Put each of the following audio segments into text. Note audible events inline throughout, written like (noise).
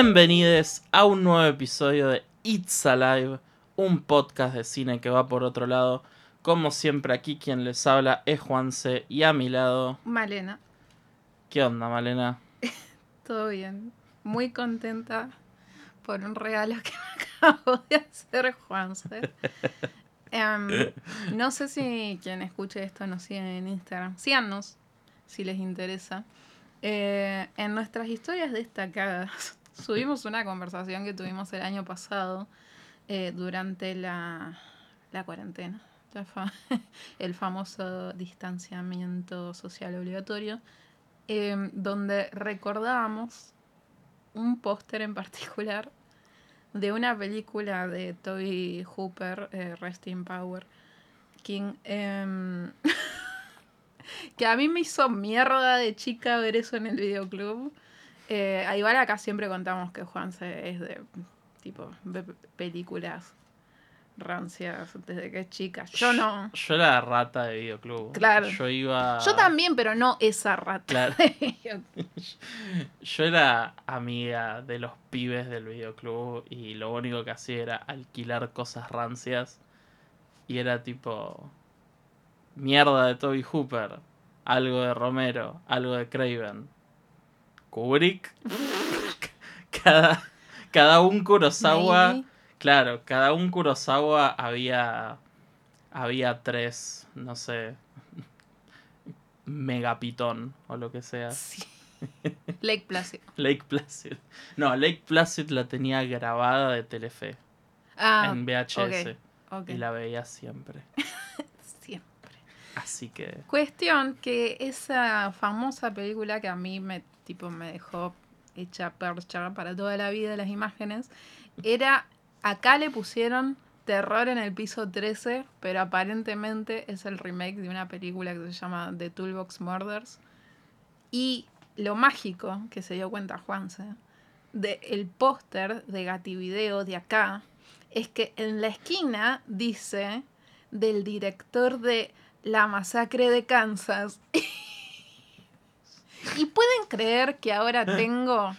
Bienvenidos a un nuevo episodio de It's Alive, un podcast de cine que va por otro lado. Como siempre, aquí quien les habla es Juanse y a mi lado. Malena, ¿Qué onda, Malena? (laughs) todo bien. Muy contenta por un regalo que me (laughs) acabo de hacer Juanse. (laughs) Em, no sé si quien escuche esto nos sigue en Instagram. Síganos si les interesa. Eh, en nuestras historias destacadas subimos una conversación que tuvimos el año pasado eh, durante la, la cuarentena. (laughs) el famoso distanciamiento social obligatorio, em, donde recordábamos un póster en particular de una película de Toby Hooper, eh, Rest in Power, King, em, (laughs) que a mí me hizo mierda de chica ver eso en el videoclub. Eh, a igual acá siempre contamos que Juanse es de tipo pe- películas rancias desde que es chica. Yo no. Yo era rata de videoclub. Claro. Yo iba. Yo también, pero no esa rata. Claro. (laughs) Yo era amiga de los pibes del videoclub y lo único que hacía era alquilar cosas rancias. Y era tipo. Mierda de Toby Hooper. Algo de Romero. Algo de Craven. Kubrick. (laughs) cada, cada un Kurosawa. Maybe. Claro, cada un Kurosawa había. Había tres, no sé. Megapitón o lo que sea. Sí. Lake Placid. (laughs) Lake Placid. No, Lake Placid la tenía grabada de Telefe Ah, en VHS y la veía siempre. (laughs) Así que Cuestión que esa famosa película que a mí me tipo me dejó hecha percha para toda la vida las imágenes, era acá le pusieron Terror en el piso 13, pero aparentemente es el remake de una película que se llama The Toolbox Murders. Y lo mágico que se dio cuenta Juanse de el póster de Gativideo de acá es que en la esquina dice del director de La masacre de Kansas. y pueden creer que ahora tengo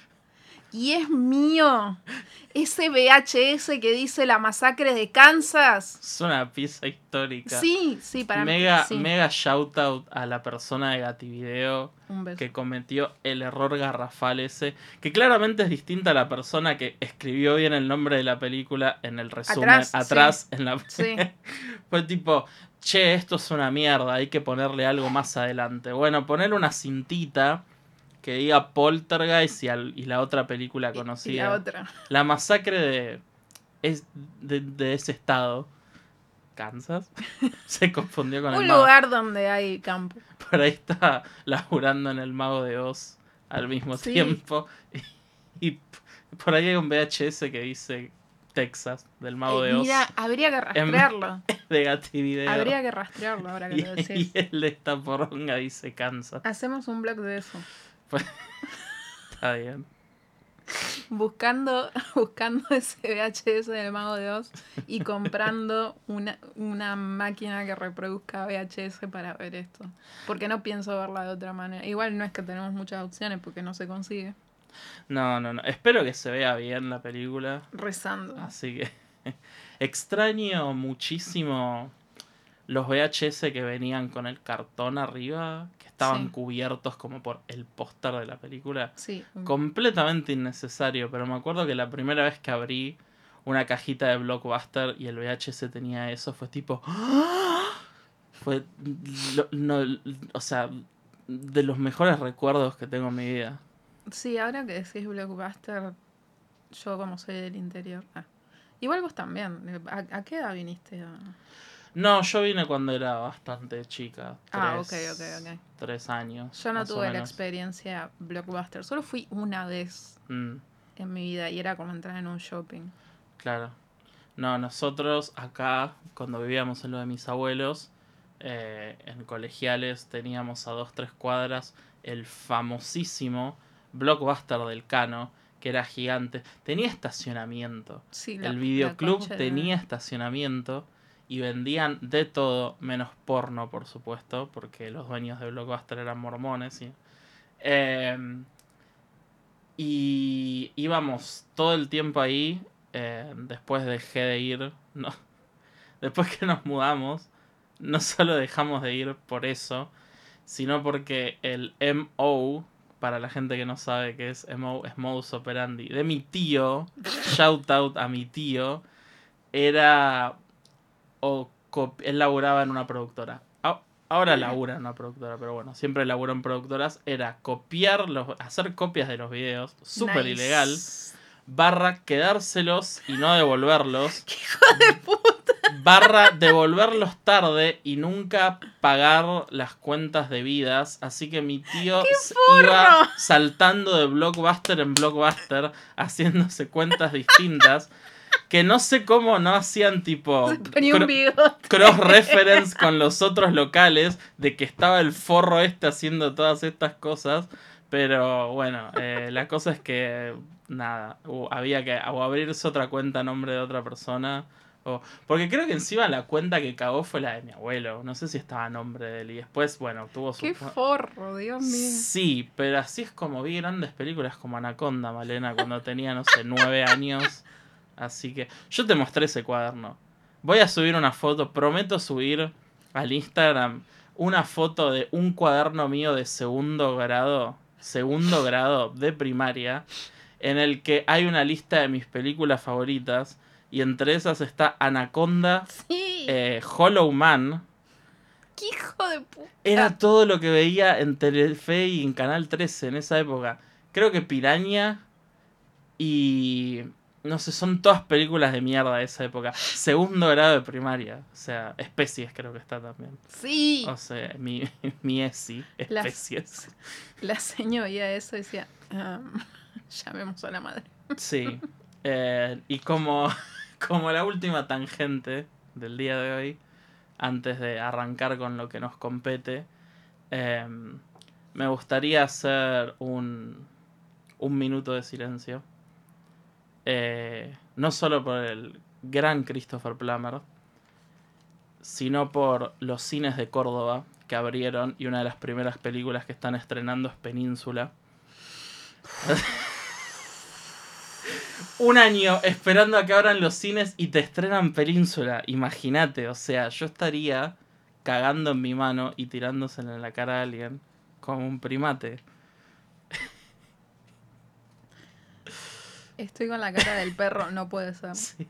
y es mío ese VHS que dice La masacre de Kansas. es una pieza histórica. Sí, sí, para mega, mí. sí. mega shout out a la persona de Gativideo que cometió el error garrafal ese, que claramente es distinta a la persona que escribió bien el nombre de la película en el resumen Atrás, atrás, en la Sí. (laughs) Fue tipo, che, esto es una mierda, hay que ponerle algo más adelante. Bueno, ponerle una cintita que diga Poltergeist y, al- y la otra película Y- conocida. Y la otra. La masacre de, es, de, de ese estado. ¿Kansas? (laughs) Se confundió con Un el mago. lugar donde hay campo. Por ahí está laburando en el mago de Oz al mismo Sí. tiempo. (laughs) Y, y por ahí hay un VHS que dice Texas, del mago Eh, de Oz. mira, (laughs) habría que rastrearlo. de Gativideo. Habría que rastrearlo ahora que Y, lo (laughs) decís. y el de esta poronga dice Kansas. Hacemos un blog de eso. (laughs) Está bien. Buscando, buscando ese VHS del Mago de Oz y comprando una, una máquina que reproduzca VHS para ver esto. Porque no pienso verla de otra manera. Igual no es que tenemos muchas opciones porque no se consigue. No, no, no. Espero que se vea bien la película. Rezando. Así que (laughs) extraño muchísimo los VHS que venían con el cartón arriba, que estaban Sí. cubiertos como por el póster de la película. Sí. Completamente innecesario, pero me acuerdo que la primera vez que abrí una cajita de Blockbuster y el VHS tenía eso, fue tipo... ¡Ah! Fue... lo- no, o sea, de los mejores recuerdos que tengo en mi vida. Sí, ahora que decís Blockbuster, yo como soy del interior. ah. Igual vos también. ¿A, a qué edad viniste? a- No, yo vine cuando era bastante chica. Ah, ok, ok, ok. Tres años. Yo no tuve la experiencia Blockbuster. Solo fui una vez Mm, en mi vida y era como entrar en un shopping. claro. No, nosotros acá, cuando vivíamos en lo de mis abuelos, eh, en colegiales teníamos a dos, tres cuadras el famosísimo Blockbuster del Cano, que era gigante. Tenía estacionamiento. Sí, la- el la videoclub de- tenía estacionamiento y vendían de todo, menos porno, por supuesto, porque los dueños de Blockbuster eran mormones. Y, Em, y y íbamos todo el tiempo ahí. eh, después dejé de ir. No, (laughs) después que nos mudamos, no solo dejamos de ir por eso, sino porque el MO, para la gente que no sabe qué es es modus operandi, de mi tío, shout out a mi tío, era. O él laburaba en una productora. Ahora labura en una productora, pero bueno, siempre laburó en productoras. Era copiar los, hacer copias de los videos, súper Nice. ilegal, barra quedárselos y no devolverlos, (laughs) de puta. Barra devolverlos tarde y nunca pagar las cuentas debidas. Así que mi tío iba saltando de blockbuster en blockbuster, haciéndose cuentas distintas. Que no sé cómo no hacían tipo cro- cross-reference con los otros locales de que estaba el forro este haciendo todas estas cosas. Pero bueno, eh, la cosa es que nada, había que o abrirse otra cuenta a nombre de otra persona. O, porque creo que encima la cuenta que cagó fue la de mi abuelo. No sé si estaba a nombre de él. Y después, bueno, tuvo su. Qué forro, Dios mío. Sí, pero así es como vi grandes películas como Anaconda, Malena, cuando tenía, no sé, nueve años. Así que yo te mostré ese cuaderno. Voy a subir una foto, prometo subir al Instagram una foto de un cuaderno mío de segundo grado, segundo grado de primaria, en el que hay una lista de mis películas favoritas y entre esas está Anaconda, Sí. eh, Hollow Man, Qué hijo de puta. era todo lo que veía en Telefe y en Canal 13 en esa época. Creo que Piraña y... No sé, son todas películas de mierda de esa época. Segundo grado de primaria. O sea, Especies creo que está también. Sí. O sea, mi, (laughs) mi ESI, Especies. La señora oía eso y decía, "Am, (laughs) llamemos a la madre. Sí. Eh, y como, (laughs) como la última tangente del día de hoy, antes de arrancar con lo que nos compete, eh, me gustaría hacer un, un minuto de silencio. Eh, no solo por el gran Christopher Plummer, sino por los cines de Córdoba que abrieron y una de las primeras películas que están estrenando es Península. (laughs) un año esperando a que abran los cines y te estrenan Península. Imagínate, o sea, yo estaría cagando en mi mano y tirándosela en la cara a alguien como un primate. Estoy con la cara del perro, no puede ser. (laughs) Sí.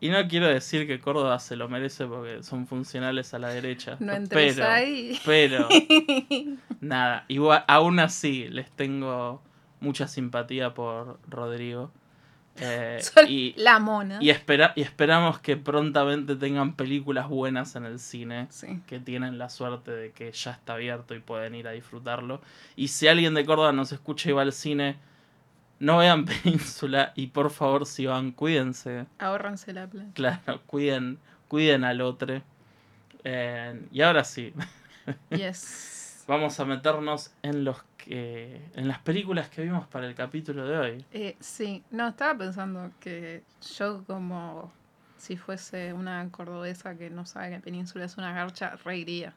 Y no quiero decir que Córdoba se lo merece porque son funcionales a la derecha. No entres pero, ahí. pero, (laughs) nada, igual, aún así les tengo mucha simpatía por Rodrigo. Eh, (laughs) y, la mona. y, espera, y esperamos que prontamente tengan películas buenas en el cine. Sí. que tienen la suerte de que ya está abierto y pueden ir a disfrutarlo. Y si alguien de Córdoba nos escucha y va al cine, no vean (laughs) Península y por favor si van, cuídense. Ahórranse la plata. Claro, cuiden, cuiden al otro. Eh, y ahora sí, Yes. (laughs) vamos a meternos en los que en las películas que vimos para el capítulo de hoy. Eh, sí, no, estaba pensando que yo como si fuese una cordobesa que no sabe que Península es una garcha, reiría.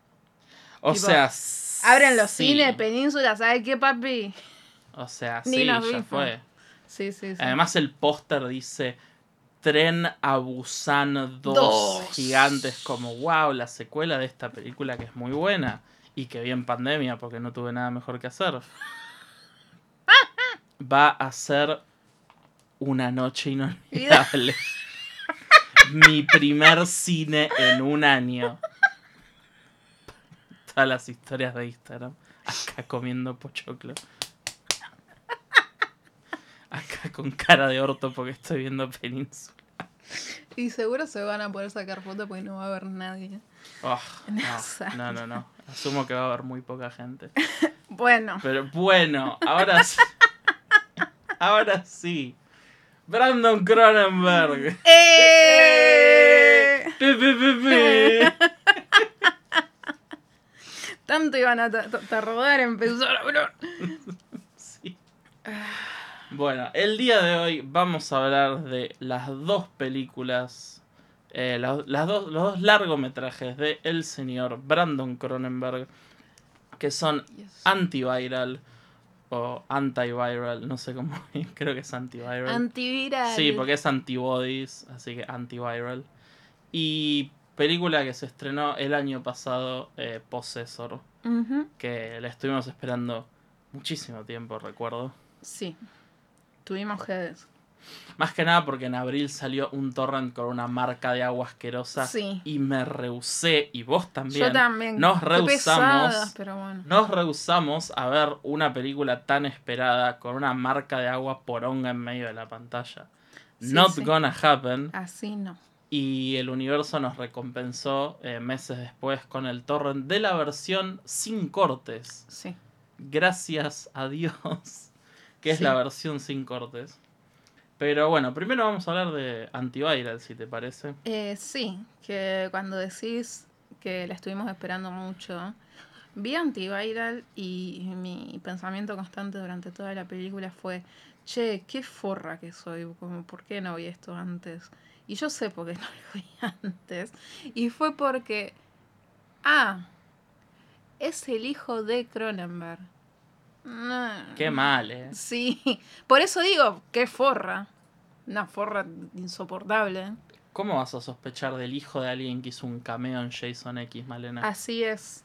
O Tipo, sea, Abren los sí. cines, Península, ¿sabes qué, papi? O sea, Ni sí, nos ya vimos. fue. Sí, sí, sí. Además el póster dice Tren a Busan 2 Dos. gigantes como wow, la secuela de esta película que es muy buena y que vi en pandemia porque no tuve nada mejor que hacer. (laughs) Va a ser una noche inolvidable. (laughs) Mi primer cine en un año. Todas las historias de Instagram. Acá comiendo pochoclo. Acá con cara de orto porque estoy viendo Península. Y seguro se van a poder sacar fotos porque no va a haber nadie. Oh, no, esa. no, no, no. Asumo que va a haber muy poca gente. (laughs) Bueno, Pero bueno, ahora sí. (laughs) Ahora sí. Brandon Cronenberg. (laughs) ¡Eh! Pi, pi, pi, pi. Tanto iban a ta- ta- tardar en pensar. Sí. Bueno, el día de hoy vamos a hablar de las dos películas, eh, las, las dos, los dos largometrajes de el señor Brandon Cronenberg, que son Yes. Antiviral, o antiviral, no sé cómo, (laughs) creo que es antiviral. Antiviral. Sí, porque es antibodies, así que antiviral. Y película que se estrenó el año pasado, eh, Possessor, que la estuvimos esperando muchísimo tiempo, recuerdo. Sí. Tuvimos Heads. Más que nada porque en abril salió un torrent con una marca de agua asquerosa Sí. y me rehusé, y vos también. Yo también. Nos rehusamos. pesadas, pero bueno. Nos rehusamos a ver una película tan esperada con una marca de agua poronga en medio de la pantalla. Sí, Not sí. gonna happen. Así no. Y el universo nos recompensó eh, meses después con el torrent de la versión sin cortes. Sí. Gracias a Dios. (laughs) Que es la versión sin cortes. Pero bueno, primero vamos a hablar de Antiviral, si te parece. Eh, sí, que cuando decís que la estuvimos esperando mucho, vi Antiviral y mi pensamiento constante durante toda la película fue, che, qué forra que soy, como, ¿por qué no vi esto antes? Y yo sé por qué no lo vi (laughs) antes. Y fue porque, ah, es el hijo de Cronenberg. No. Qué mal, eh. Sí, (laughs) por eso digo, qué forra. Una forra insoportable. ¿Cómo vas a sospechar del hijo de alguien que hizo un cameo en Jason X, Malena? Así es,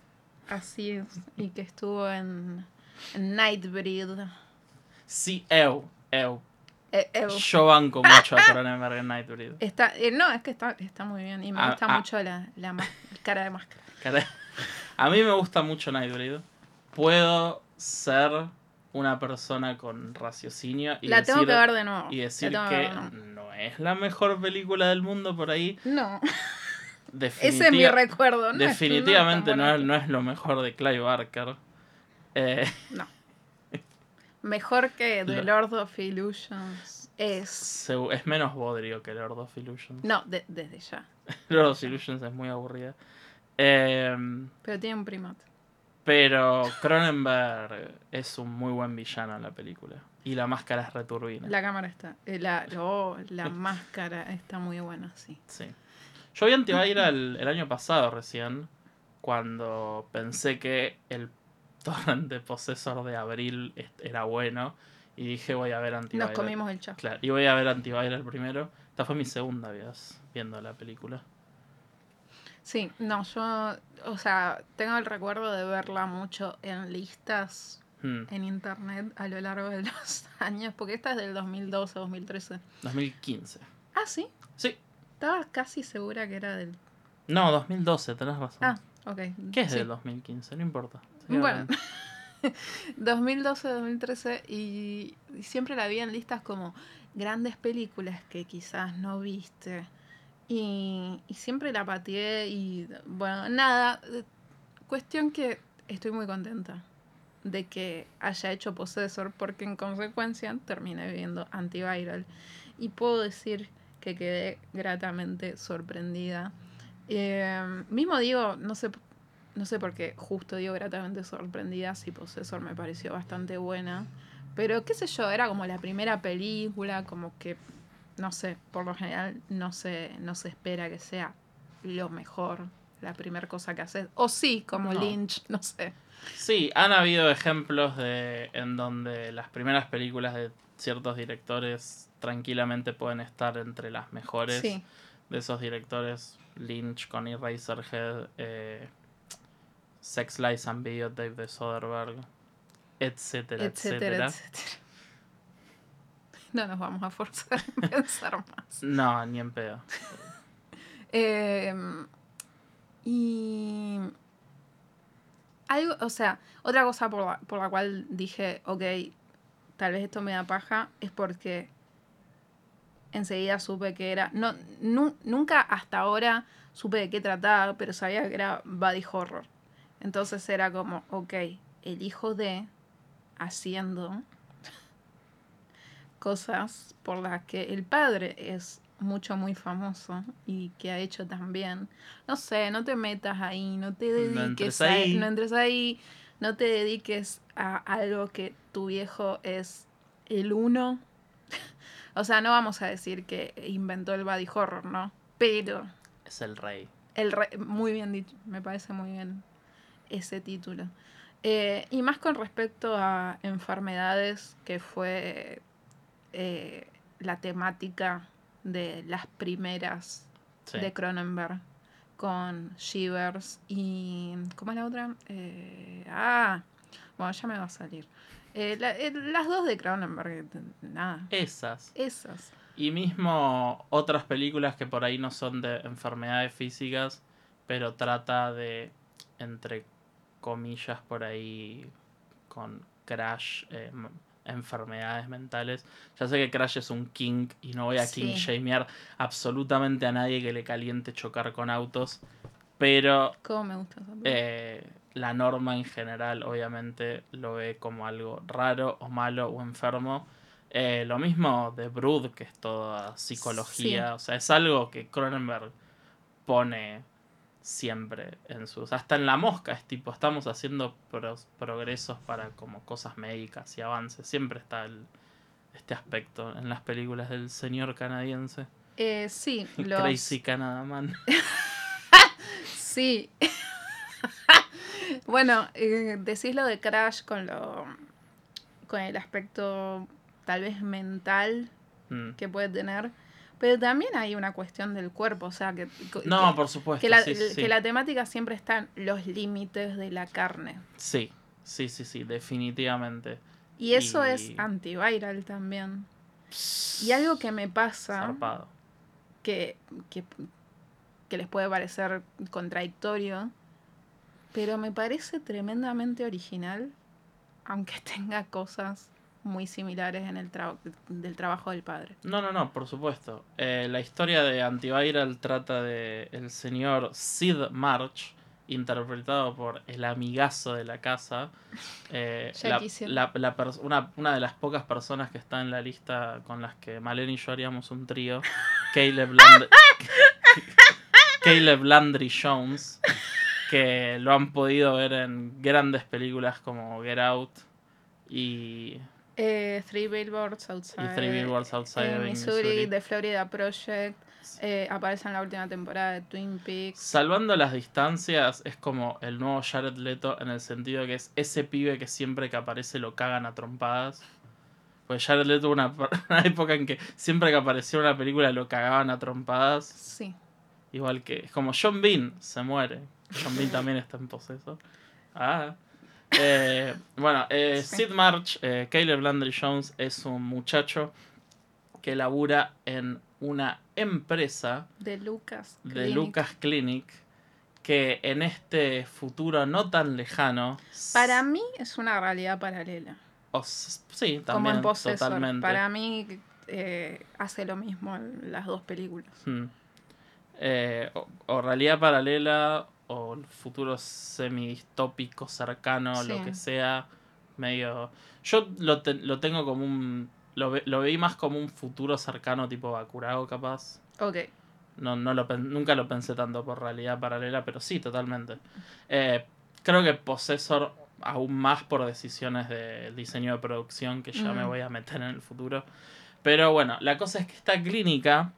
así es. Y que estuvo en, en Nightbreed. Sí, eu, eu. Eh, eh, Yo banco mucho a Cronenberg en Nightbreed. está, eh, no, es que está, está muy bien. Y me Ah, gusta ah. mucho la, la cara de máscara. Cara- (laughs) A mí me gusta mucho Nightbreed. Puedo ser una persona con raciocinio y la tengo decir, que ver de nuevo. y decir que no es la mejor película del mundo por ahí. No, ese es mi recuerdo. No definitivamente no no, es, no es lo mejor de Clive Barker. Eh, no. (laughs) Mejor que The Lo- Lord of Illusions es. es menos bodrio que Lord of Illusions. No, de- desde ya. (laughs) Lord of Illusions es muy aburrida. Eh, Pero tiene un primate. Pero Cronenberg es un muy buen villano en la película. Y la máscara es returbina. La cámara está. eh, La, oh, la máscara está muy buena, sí. Sí. Yo vi Antiviral el año pasado recién, cuando pensé que el torrent de Possessor de abril era bueno, y dije voy a ver Antiviral. Nos comimos el chasco. Claro, y voy a ver Antiviral primero. Esta fue mi segunda vez viendo la película. Sí, no, yo, o sea, tengo el recuerdo de verla mucho en listas Hmm, en internet a lo largo de (laughs) los años, porque esta es del 2012, 2013. 2015. Ah, sí, Sí. estaba casi segura que era del... No, 2012, tenés razón. Ah, ok. ¿Qué es sí. del 2015? No importa. Bueno, hablando. 2012, 2013 y, y siempre la vi en listas como grandes películas que quizás no viste. Y, siempre la pateé y bueno, nada. eh, Cuestión que estoy muy contenta de que haya hecho Possessor porque en consecuencia terminé viendo Antiviral y puedo decir que quedé gratamente sorprendida. Eh, mismo digo, no sé no sé por qué justo digo gratamente sorprendida si Possessor me pareció bastante buena. Pero qué sé yo, era como la primera película, como que, no sé, por lo general no se, no se espera que sea lo mejor, la primera cosa que haces. O sí, como No. Lynch, (laughs) no sé. Sí, han habido ejemplos de en donde las primeras películas de ciertos directores tranquilamente pueden estar entre las mejores Sí, de esos directores. Lynch con Eraserhead, eh, Sex Lies and Videotape de Soderbergh, etcétera, etcétera, etcétera. etcétera. (laughs) No nos vamos a forzar a (laughs) pensar más. No, ni en pedo. (laughs) Eh, y algo, o sea, otra cosa por la, por la cual dije, ok, tal vez esto me da paja, es porque enseguida supe que era, no, nu- nunca hasta ahora supe de qué trataba, pero sabía que era body horror. Entonces era como, ok, el hijo de haciendo cosas por las que el padre es mucho, muy famoso y que ha hecho también. No sé, no te metas ahí, no te dediques entres a- ahí. no entres ahí, no te dediques a algo que tu viejo es el uno. (laughs) o sea, no vamos a decir que inventó el body horror, ¿no? Pero Es el rey. el re- muy bien dicho, me parece muy bien ese título. Eh, y más con respecto a enfermedades, que fue eh, la temática de las primeras Sí. de Cronenberg, con Shivers y... ¿Cómo es la otra? Eh, ah, bueno, ya me va a salir. Eh, la- eh, las dos de Cronenberg, nada. Esas. Esas. Y mismo otras películas que por ahí no son de enfermedades físicas, pero trata de, entre comillas, por ahí con Crash, enfermedades mentales. Ya sé que Crash es un king y no voy a Sí. king shamear absolutamente a nadie que le caliente chocar con autos, pero ¿Cómo me gusta esa película? eh, la norma en general obviamente lo ve como algo raro o malo o enfermo. Eh, lo mismo de Brood, que es toda psicología. Sí. O sea, es algo que Cronenberg pone siempre en sus... Hasta en la mosca es tipo, estamos haciendo progresos para como cosas médicas y avances. Siempre está el- este aspecto en las películas del señor canadiense. Eh, sí, (laughs) los, Crazy Canada Man. (laughs) Sí. (laughs) bueno, eh, decís lo de Crash con lo con el aspecto tal vez mental Mm. que puede tener, pero también hay una cuestión del cuerpo, o sea, que, que- No, por supuesto. que, la, sí. que la temática siempre está en los límites de la carne. Sí, sí, sí, sí, definitivamente. Y eso Y- es antiviral también. Y algo que me pasa, Zarpado. que, que, que les puede parecer contradictorio, pero me parece tremendamente original, aunque (laughs) tenga cosas muy similares en el tra- del trabajo del padre. No, no, no, por supuesto. Eh, la historia de Antiviral trata de el señor Sid March, interpretado por el amigazo de la casa. (laughs) eh, la- la- la una, una de las pocas personas que está en la lista con las que Malena y yo haríamos un trío. (laughs) Caleb, Land- (laughs) Caleb Landry Jones, que lo han podido ver en grandes películas como Get Out y Eh, Three Billboards Outside. Y Three Billboards Outside Missouri, Missouri. The Florida Project. eh, aparece en la última temporada de Twin Peaks. Salvando las distancias, es como el nuevo Jared Leto en el sentido que es ese pibe que siempre que aparece lo cagan a trompadas. Pues Jared Leto tuvo una, (laughs) una época en que siempre que aparecía una película lo cagaban a trompadas. Sí. Igual que es como John Bean se muere. John Bean también está en poseso. Ah. Eh, bueno, eh, Sí. Sid March, eh, Caleb Landry Jones, es un muchacho que labura en una empresa De Lucas. de Clinic. Lucas Clinic que en este futuro no tan lejano. Para mí es una realidad paralela. sí, Como también en Possessor. totalmente. Para mí eh, hace lo mismo en las dos películas. Hmm. Eh, o, o realidad paralela o el futuro semi-distópico cercano, lo que sea, medio... Yo lo, te- lo tengo como un... Lo, ve- lo veí más como un futuro cercano tipo Bakurao capaz. Ok. No, no lo, nunca lo pensé tanto por realidad paralela, pero sí, totalmente. Eh, creo que Possessor, aún más por decisiones de diseño de producción, que ya me voy a meter en el futuro. Pero bueno, la cosa es que esta clínica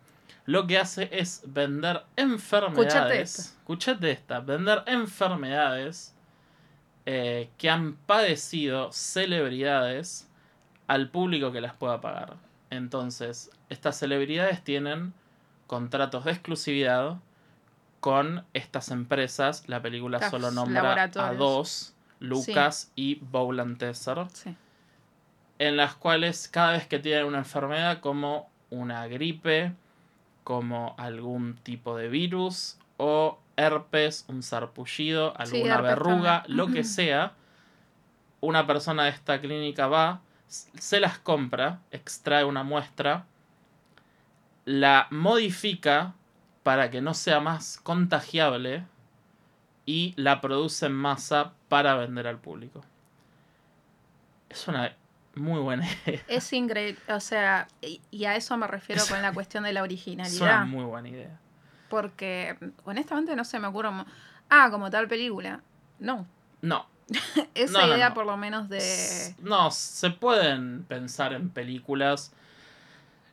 lo que hace es vender enfermedades. esta. Escuchate esta, vender enfermedades eh, que han padecido celebridades al público que las pueda pagar. Entonces, estas celebridades tienen contratos de exclusividad con estas empresas. La película solo nombra a dos, Lucas y Bowland Tesser, Sí. en las cuales cada vez que tienen una enfermedad como una gripe, como algún tipo de virus o herpes, un sarpullido, alguna verruga, también. lo que (laughs) sea, una persona de esta clínica va, se las compra, extrae una muestra, la modifica para que no sea más contagiable y la produce en masa para vender al público. Es una muy buena idea. Es increíble. O sea, y, a eso me refiero con la (laughs) cuestión de la Es una originalidad. muy buena idea. Porque honestamente no se me ocurre. Ah, como tal película. No. No, (laughs) Esa No, no, idea no. por lo menos de. No, se pueden pensar en películas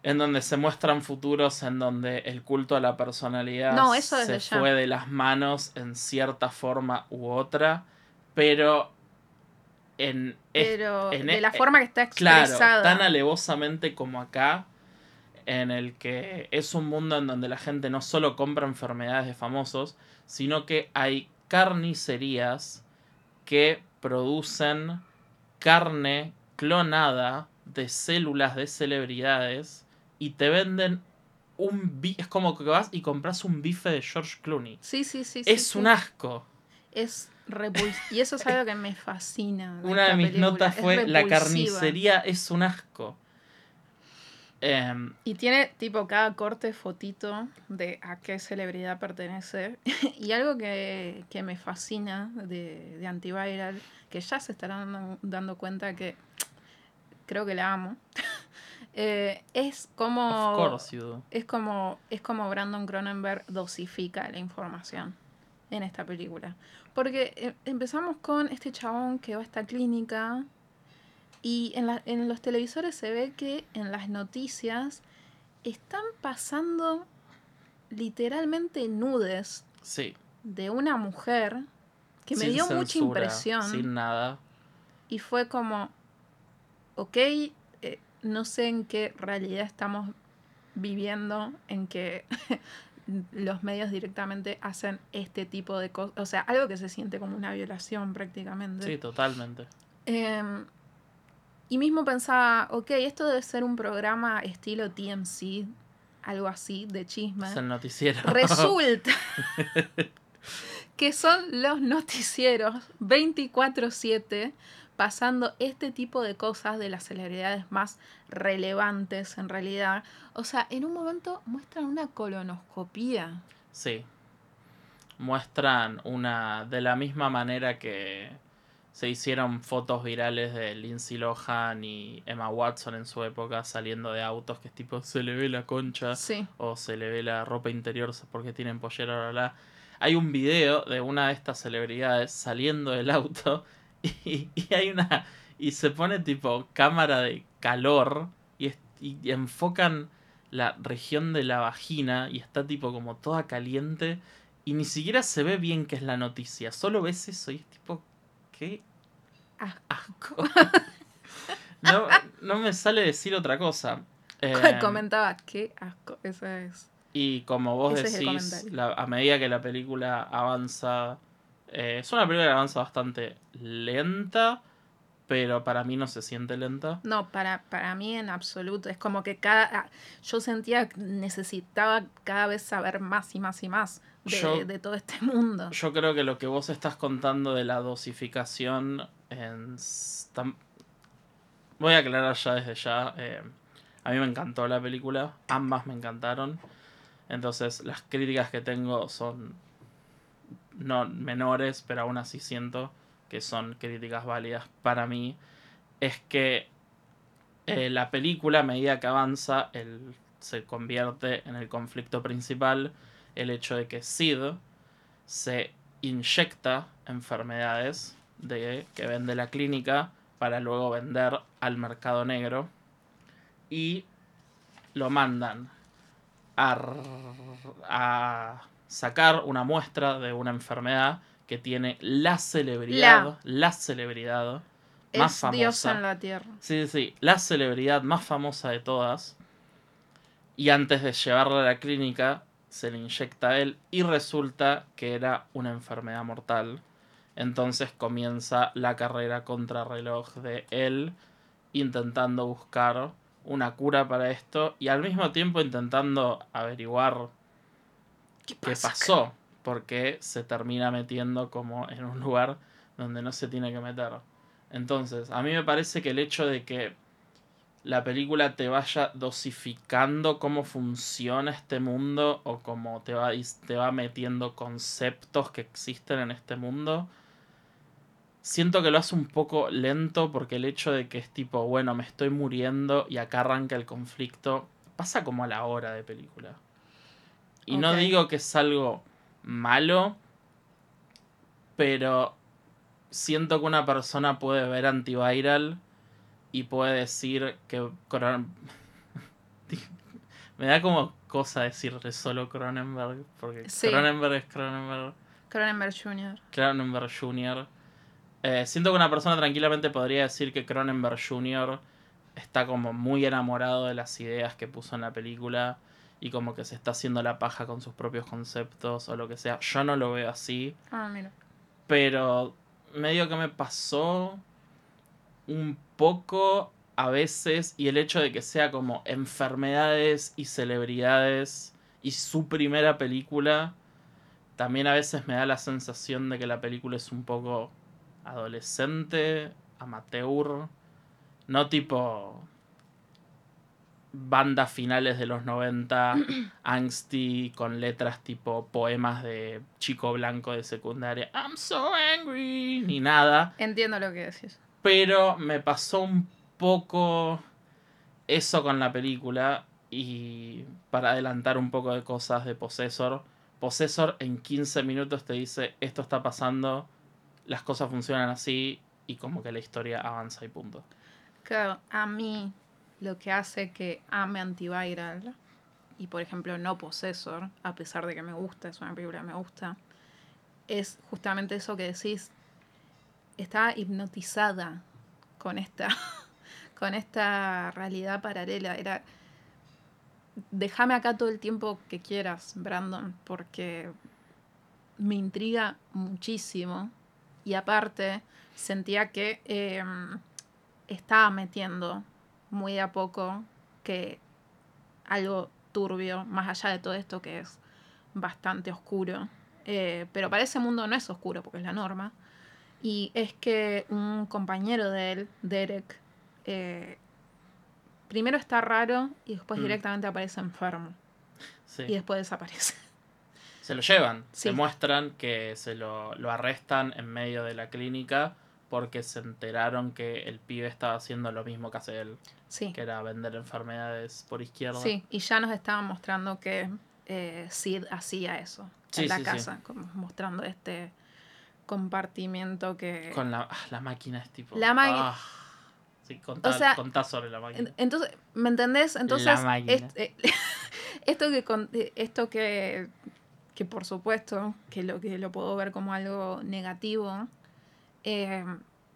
en donde se muestran futuros en donde el culto a la personalidad No, eso se ya. fue de las manos en cierta forma u otra, pero en, Pero en de e- la forma que está claro, expresada. tan alevosamente como acá, en el que es un mundo en donde la gente no solo compra enfermedades de famosos, sino que hay carnicerías que producen carne clonada de células de celebridades y te venden un bi- es como que vas y compras un bife de George Clooney. Sí, sí, sí. es sí. un asco. Es. Y eso es algo que me fascina. Una de mis película. notas Es fue la carnicería es un asco. Em, Y tiene tipo cada corte fotito de a qué celebridad pertenece. (laughs) y algo que, que me fascina de, de Antiviral, que ya se estarán dando, dando cuenta que creo que la amo, (laughs) eh, es como... of course you do. Es como, es como Brandon Cronenberg dosifica la información en esta película. Porque eh, empezamos con este chabón que va a esta clínica y en, la- en los televisores se ve que en las noticias están pasando literalmente nudes Sí. de una mujer que me dio mucha impresión Sin nada. y fue como, ok, eh, no sé en qué realidad estamos viviendo, en que (laughs) los medios directamente hacen este tipo de cosas, o sea, algo que se siente como una violación prácticamente. Sí, totalmente. Em, y mismo pensaba, ok, esto debe ser un programa estilo TMC, algo así, de chisme. Es el noticiero. Resulta (laughs) que son los noticieros 24/7 pasando este tipo de cosas de las celebridades más relevantes en realidad. O sea, en un momento muestran una colonoscopía. Sí. Muestran una. De la misma manera que se hicieron fotos virales de Lindsay Lohan y Emma Watson en su época saliendo de autos que es tipo se le ve la concha Sí. o se le ve la ropa interior porque tienen pollera, bla, bla. Hay un video de una de estas celebridades saliendo del auto (laughs) y, y hay una. Y se pone tipo cámara de calor y, es- y enfocan la región de la vagina y está tipo como toda caliente y ni siquiera se ve bien qué es la noticia. Solo ves eso y es tipo, ¿qué Asco. (laughs) no, no me sale decir otra cosa. (laughs) Em, Comentaba, qué asco. Esa es. y como vos Ese decís, la- a medida que la película avanza, eh, es una película que avanza bastante lenta, pero para mí no se siente lenta. No, para, para mí en absoluto. Es como que cada. ah, Yo sentía que necesitaba cada vez saber más y más y más de, Yo- de todo este mundo. Yo creo que lo que vos estás contando de la dosificación en... tam- Voy a aclarar ya desde ya. eh, a mí me encantó la película, ambas me encantaron. Entonces las críticas que tengo son no menores, pero aún así siento que son críticas válidas para mí. Es que eh, la película, a medida que avanza, el- se convierte en el conflicto principal el hecho de que Sid se inyecta enfermedades de, que vende la clínica para luego vender al mercado negro y lo mandan a, sacar una muestra de una enfermedad que tiene la celebridad, la, celebridad más famosa. Dios en la tierra. Sí, sí, sí. La celebridad más famosa de todas. Y antes de llevarla a la clínica, se le inyecta a él y resulta que era una enfermedad mortal. Entonces comienza la carrera contrarreloj de él intentando buscar una cura para esto y al mismo tiempo intentando averiguar ¿Qué pasó, porque se termina metiendo como en un lugar donde no se tiene que meter. Entonces, a mí me parece que el hecho de que la película te vaya dosificando cómo funciona este mundo o cómo te va, te va metiendo conceptos que existen en este mundo, siento que lo hace un poco lento porque el hecho de que es tipo, bueno, me estoy muriendo y acá arranca el conflicto, pasa como a la hora de película. Y no digo que es algo malo, pero siento que una persona puede ver antiviral y puede decir que Cron- (laughs) me da como cosa decirle solo Cronenberg porque Sí. Cronenberg es Cronenberg Cronenberg Jr. Cronenberg Jr. Eh, siento que una persona tranquilamente podría decir que Cronenberg Jr. está como muy enamorado de las ideas que puso en la película y como que se está haciendo la paja con sus propios conceptos o lo que sea. Yo no lo veo así. Ah, mira. Pero medio que me pasó un poco a veces y el hecho de que sea como enfermedades y celebridades y su primera película también a veces me da la sensación de que la película es un poco adolescente, amateur, no tipo bandas finales de los 90, (clears throat) angsty, con letras tipo poemas de chico blanco de secundaria, I'm so angry, ni nada. Entiendo lo que decís. Pero me pasó un poco eso con la película y para adelantar un poco de cosas de Possessor, Possessor en 15 minutos te dice esto está pasando, las cosas funcionan así y como que la historia avanza y punto. Claro, a mí lo que hace que ame Antiviral y por ejemplo no Possessor, a pesar de que me gusta, es una película que me gusta, es justamente eso que decís, estaba hipnotizada con esta, (laughs) con esta realidad paralela. Era, déjame acá todo el tiempo que quieras, Brandon, porque me intriga muchísimo. Y aparte, sentía que em, estaba metiendo muy a poco que algo turbio, más allá de todo esto que es bastante oscuro. Eh, pero para ese mundo no es oscuro, porque es la norma. Y es que un compañero de él, Derek, eh, primero está raro y después Mm. directamente aparece enfermo. Sí. Y después desaparece. Se lo llevan, (laughs) Sí. se muestran que se lo, lo arrestan en medio de la clínica porque se enteraron que el pibe estaba haciendo lo mismo que hace él, Sí. que era vender enfermedades por izquierda. Sí, y ya nos estaban mostrando que eh, Sid hacía eso Sí, en la sí, casa, como mostrando este compartimiento que... Con la, ah, la máquina es tipo... La máquina- ah. Sí, contá, O sea, contá sobre la máquina. En- Entonces, ¿me entendés? Entonces, La máquina. est- (laughs) eh, esto que eh, esto que, que por supuesto que lo que lo puedo ver como algo negativo, eh,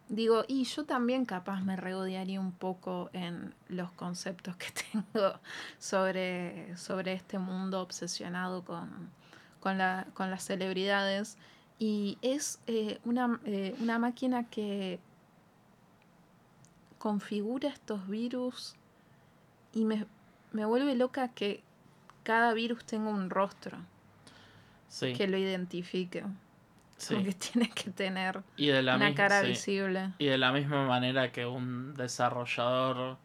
digo, y yo también capaz me regodearía un poco en los conceptos que (laughs) tengo sobre, sobre este mundo obsesionado con, con, la- con las celebridades. Y es eh, una, eh, una máquina que configura estos virus y me, me vuelve loca que cada virus tenga un rostro sí, que lo identifique. Sí. Como que (laughs) tiene que tener Y de la una cara sí. visible. Y de la misma manera que un desarrollador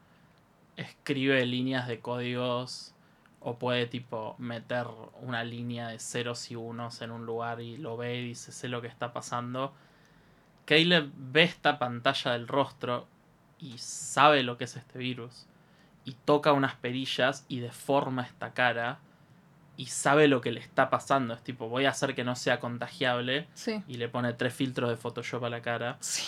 escribe líneas de códigos o puede tipo meter una línea de ceros y unos en un lugar y lo ve y dice sé lo que está pasando. Caleb ve esta pantalla del rostro y sabe lo que es este virus. Y toca unas perillas y deforma esta cara. Y sabe lo que le está pasando. Es tipo, voy a hacer que no sea contagiable. Sí. Y le pone tres filtros de Photoshop a la cara. Sí.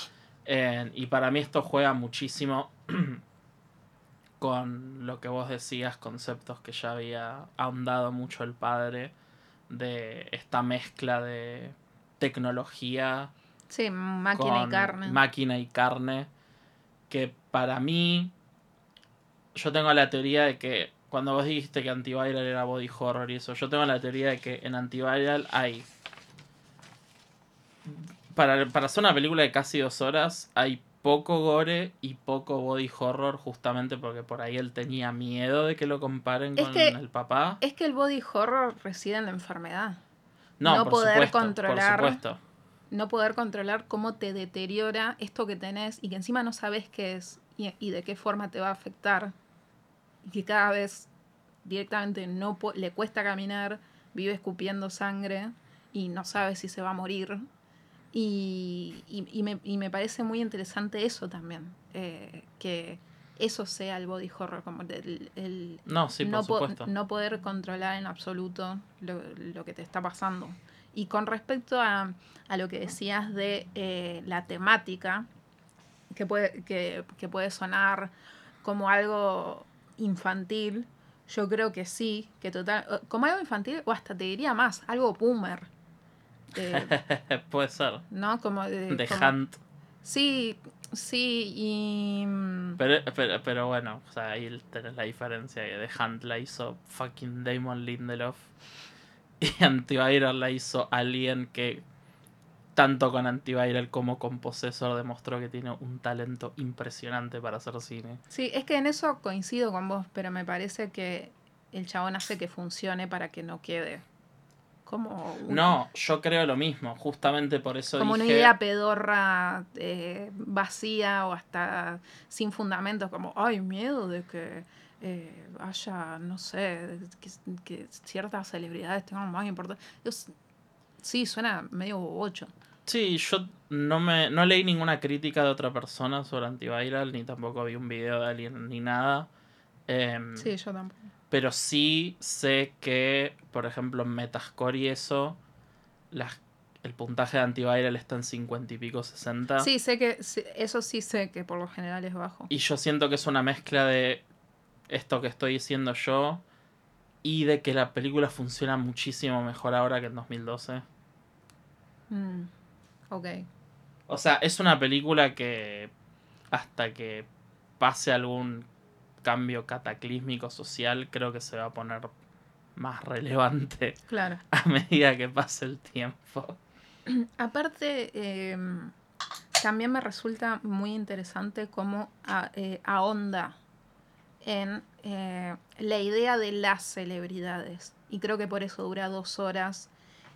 Eh, y para mí esto juega muchísimo (clears throat) con lo que vos decías, conceptos que ya había ahondado mucho el padre, de esta mezcla de tecnología Sí, máquina y carne. máquina y carne, que para mí, yo tengo la teoría de que cuando vos dijiste que Antiviral era body horror y eso, yo tengo la teoría de que en Antiviral hay... Para, para hacer una película de casi dos horas hay poco gore y poco body horror justamente porque por ahí él tenía miedo de que lo comparen Es con que- el papá. es que el body horror reside en la enfermedad. No, no por poder supuesto, controlar- por supuesto. No poder controlar cómo te deteriora esto que tenés y que encima no sabes qué es y, y de qué forma te va a afectar. Y que cada vez directamente no le cuesta caminar, vive escupiendo sangre y no sabe si se va a morir. Y, y- y me, y me parece muy interesante eso también, eh, que eso sea el body horror, como el, el No, sí, por no, po- no poder controlar en absoluto lo, lo que te está pasando. Y con respecto a, a lo que decías de eh, la temática, que puede, que, que puede sonar como algo infantil, yo creo que sí, que total, como algo infantil, o hasta te diría más, algo boomer. (laughs) Puede ser. ¿No? Como de, De como- Hunt. Sí, sí, y... mm, Pero, pero, pero bueno, o sea, ahí tenés la diferencia que de Hunt la hizo fucking Damon Lindelof (laughs) y Antiviral la hizo alguien que tanto con Antiviral como con Possessor demostró que tiene un talento impresionante para hacer cine. Sí, es que en eso coincido con vos, pero me parece que el chabón hace que funcione para que no quede como, No, yo creo lo mismo, justamente por eso como una idea pedorra, eh, vacía o hasta sin fundamentos, como, ay, miedo de que eh, haya, no sé, que, que ciertas celebridades tengan más importancia. Sí, suena medio bocho. Sí, yo no me no leí ninguna crítica de otra persona sobre Antiviral, ni tampoco vi un video de alguien ni nada. Em, Sí, yo tampoco. Pero sí sé que, por ejemplo, en Metascore y eso, las, el puntaje de Antiviral está en 50 y pico, 60. Sí, sé que, eso sí sé que por lo general es bajo. Y yo siento que es una mezcla de esto que estoy diciendo yo y de que la película funciona muchísimo mejor ahora que en 2012. Mm, ok. O sea, es una película que hasta que pase algún cambio cataclísmico social, creo que se va a poner más (laughs) relevante Claro. a medida que pase el tiempo. (clears throat) Aparte, eh, también me resulta muy interesante cómo a- eh, ahonda en eh, la idea de las celebridades. Y creo que por eso dura dos horas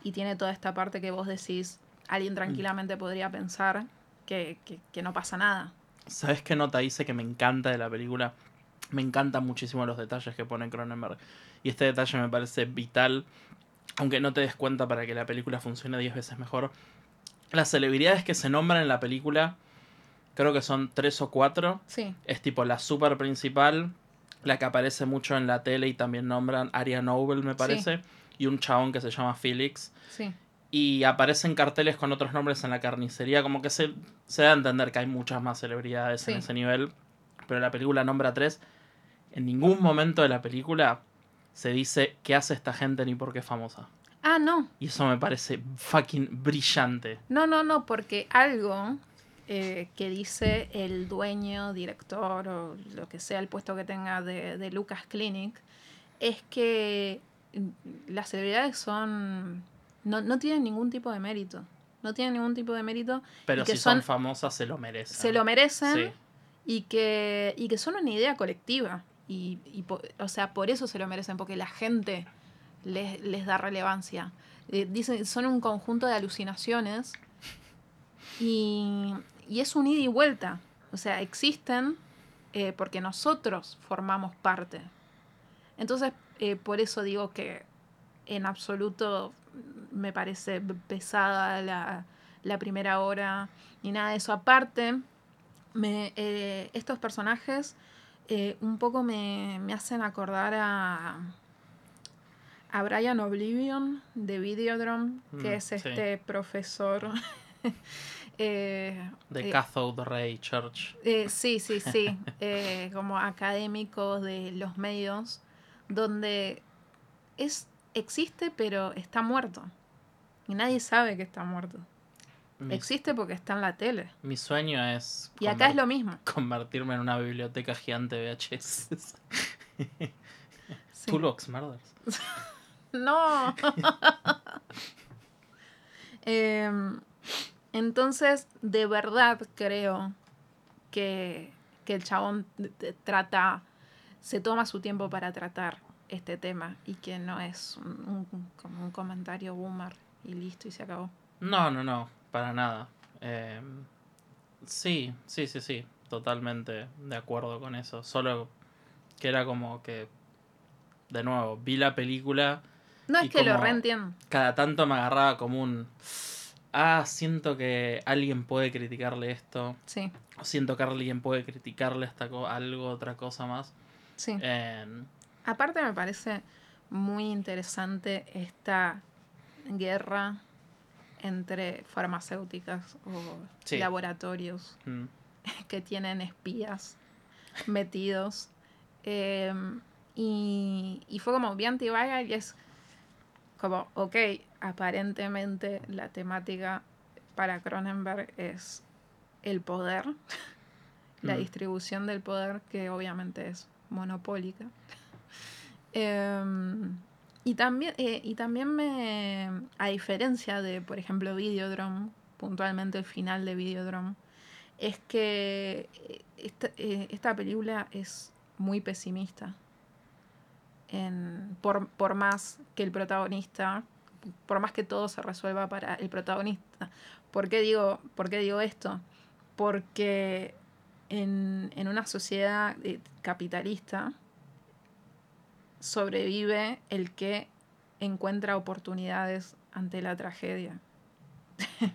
y tiene toda esta parte que vos decís, alguien tranquilamente podría pensar que, que- que no pasa nada. ¿Sabes qué nota hice que me encanta de la película? Me encantan muchísimo los detalles que pone Cronenberg. Y este detalle me parece vital, aunque no te des cuenta para que la película funcione 10 veces mejor. Las celebridades que se nombran en la película, creo que son tres o cuatro. Sí, Es tipo la super principal, la que aparece mucho en la tele y también nombran Aria Noble, me parece. Y un chabón que se llama Felix. sí. Y aparecen carteles con otros nombres en la carnicería, como que se, se da a entender que hay muchas más celebridades en ese nivel. Pero la película nombra tres. En ningún momento de la película se dice qué hace esta gente ni por qué es famosa. Ah, no. Y eso me parece fucking brillante. No, no, no, porque algo eh, que dice el dueño, director o lo que sea el puesto que tenga de, de Lucas Clinic es que mm, las celebridades son. No, no tienen ningún tipo de mérito. No tienen ningún tipo de mérito. Pero Y que si son, son- famosas se lo merecen. Se lo merecen Sí. y, que, y que son una idea colectiva. Y, y o sea, por eso se lo merecen, porque la gente les, les da relevancia. Eh, dicen, son un conjunto de alucinaciones y, y es un ida y vuelta. O sea, existen eh, porque nosotros formamos parte. Entonces, eh, por eso digo que en absoluto me parece pesada la, la primera hora ni nada de eso. Aparte, me, eh, estos personajes eh, un poco me, me hacen acordar a, a Brian Oblivion de Videodrome, que Mm, es sí. este profesor. (laughs) eh, De Cathode Ray Church. sí, sí, sí, (laughs) como académicos de los medios, donde es, existe pero está muerto. Y nadie sabe que está muerto. Mi, Existe porque está en la tele. mi sueño es Y acá es lo mismo. convertirme en una biblioteca gigante de VHS. (laughs) Sí. Toolbox Murders. (laughs) No. (laughs) Em, entonces, de verdad creo que, que el chabón trata, se toma su tiempo para tratar este tema y que no es un, un- como un comentario boomer y listo y se acabó. No, no, no, para nada. Eh, sí, sí, sí, sí, totalmente de acuerdo con eso. Solo que era como que, de nuevo, vi la película, No es que lo reentiendo. cada tanto me agarraba como un... Ah, siento que alguien puede criticarle esto. Sí, O siento que alguien puede criticarle hasta co- algo, otra cosa más. sí. Eh, Aparte me parece muy interesante esta guerra entre farmacéuticas o Sí. laboratorios mm, (laughs) que tienen espías metidos. Eh, y, y fue como bien antiviral y es como, ok, aparentemente la temática para Cronenberg es el poder, (laughs) la Mm. distribución del poder, que obviamente es monopólica. Em, y, también, eh, y también me, a diferencia de, por ejemplo, Videodrome, puntualmente el final de Videodrome, es que eh, esta, eh, esta película es muy pesimista. En- por, por más que el protagonista, por más que todo se resuelva para el protagonista. ¿Por qué digo, por qué digo esto? Porque en, en una sociedad capitalista sobrevive el que encuentra oportunidades ante la tragedia. (laughs)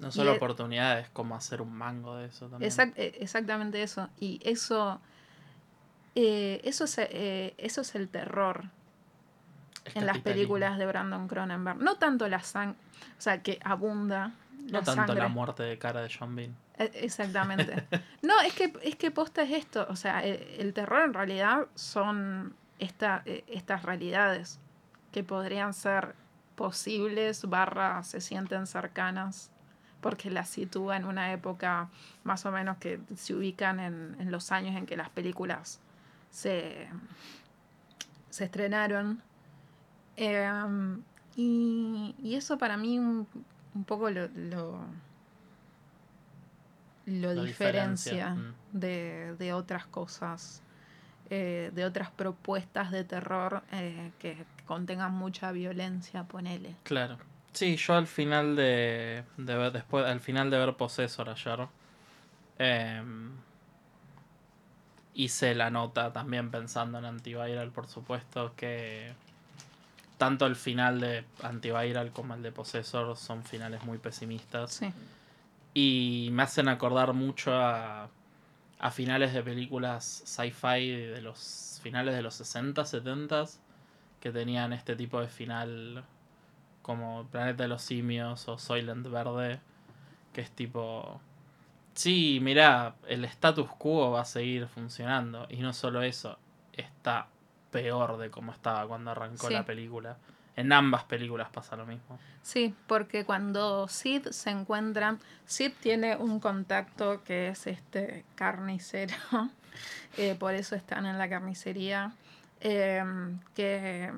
No solo oportunidades, como hacer un mango de eso también. Exact- eh, exactamente eso. Y eso, eh, eso, es, eh, eso es el terror en las películas de Brandon Cronenberg. No tanto la sangre, o sea, que abunda la No tanto sangre. la muerte de cara de John Bean. Eh, Exactamente. (laughs) No, es que, es que posta es esto. O sea, el, el terror en realidad son esta, eh, estas realidades que podrían ser posibles, barra se sienten cercanas, porque las sitúa en una época más o menos que se ubican en, en los años en que las películas se, se estrenaron. Em, y, y eso para mí un, poco lo, lo, lo diferencia, mm. de, de otras cosas, eh, de otras propuestas de terror eh, que contengan mucha violencia, ponele. Claro. Sí, yo al final de, de ver, después, al final de ver Possessor ayer, em, hice la nota también pensando en Antiviral, por supuesto, que tanto el final de Antiviral como el de Possessor son finales muy pesimistas. Sí, Y me hacen acordar mucho a, a finales de películas sci-fi de los finales de los 60, 70 que tenían este tipo de final como Planeta de los Simios o Soylent Verde, que es tipo, sí, mirá, el status quo va a seguir funcionando. Y no solo eso, está peor de como estaba cuando arrancó Sí. la película. En ambas películas pasa lo mismo. sí, porque cuando Sid se encuentra, Sid tiene un contacto que es este carnicero, (laughs) eh, por eso están en la carnicería, eh, que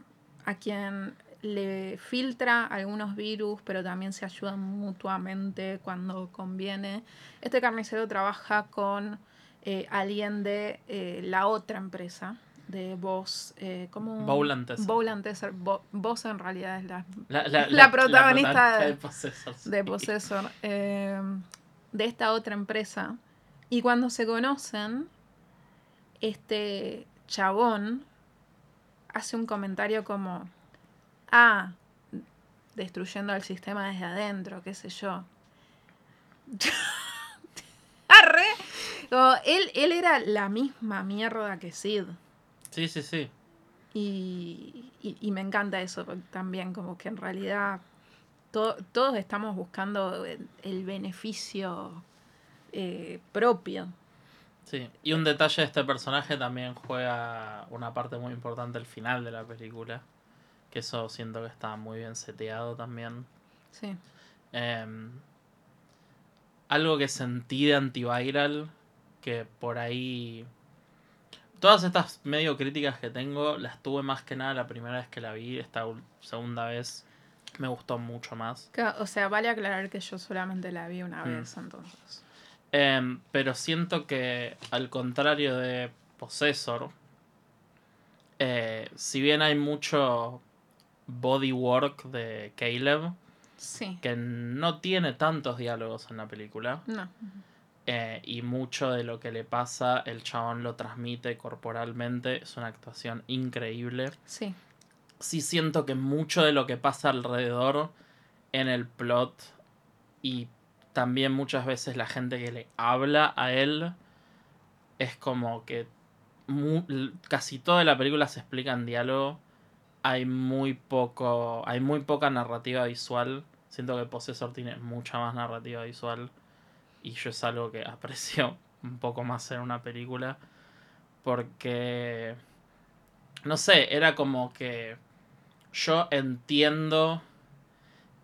a quien le filtra algunos virus, pero también se ayudan mutuamente cuando conviene. Este carnicero trabaja con eh, alguien de eh, la otra empresa, de Voz. Eh, ¿cómo? Bowland Tesser. Bowland Tesser. Bo- Voz en realidad es la La, la- La la- protagonista protagonista de- de Possessor, sí. de Possessor, eh, de esta otra empresa. Y cuando se conocen, este chabón hace un comentario como, ah, destruyendo el sistema desde adentro, qué sé yo. (laughs) Arre. Como, él, él era la misma mierda que Sid. Sí, sí, sí. Y, y- y me encanta eso también, como que en realidad to- todos estamos buscando el, el beneficio eh, propio. Sí, y un detalle de este personaje también juega una parte muy importante al final de la película. Que eso siento que está muy bien seteado también. Sí, Em, algo que sentí de antiviral, que por ahí... Todas estas medio críticas que tengo, las tuve más que nada la primera vez que la vi. Esta segunda vez me gustó mucho más. O sea, vale aclarar que yo solamente la vi una Mm. vez, entonces. Em, pero siento que al contrario de Possessor, eh, si bien hay mucho bodywork de Caleb, Sí, que no tiene tantos diálogos en la película, no. Eh, y mucho de lo que le pasa, el chabón lo transmite corporalmente, es una actuación increíble. Sí, Sí siento que mucho de lo que pasa alrededor en el plot y también muchas veces la gente que le habla a él es como que casi toda la película se explica en diálogo. Hay muy poco, hay muy poca narrativa visual. Siento que Possessor tiene mucha más narrativa visual y yo es algo que (laughs) aprecio un poco más en una película porque no sé, era como que yo entiendo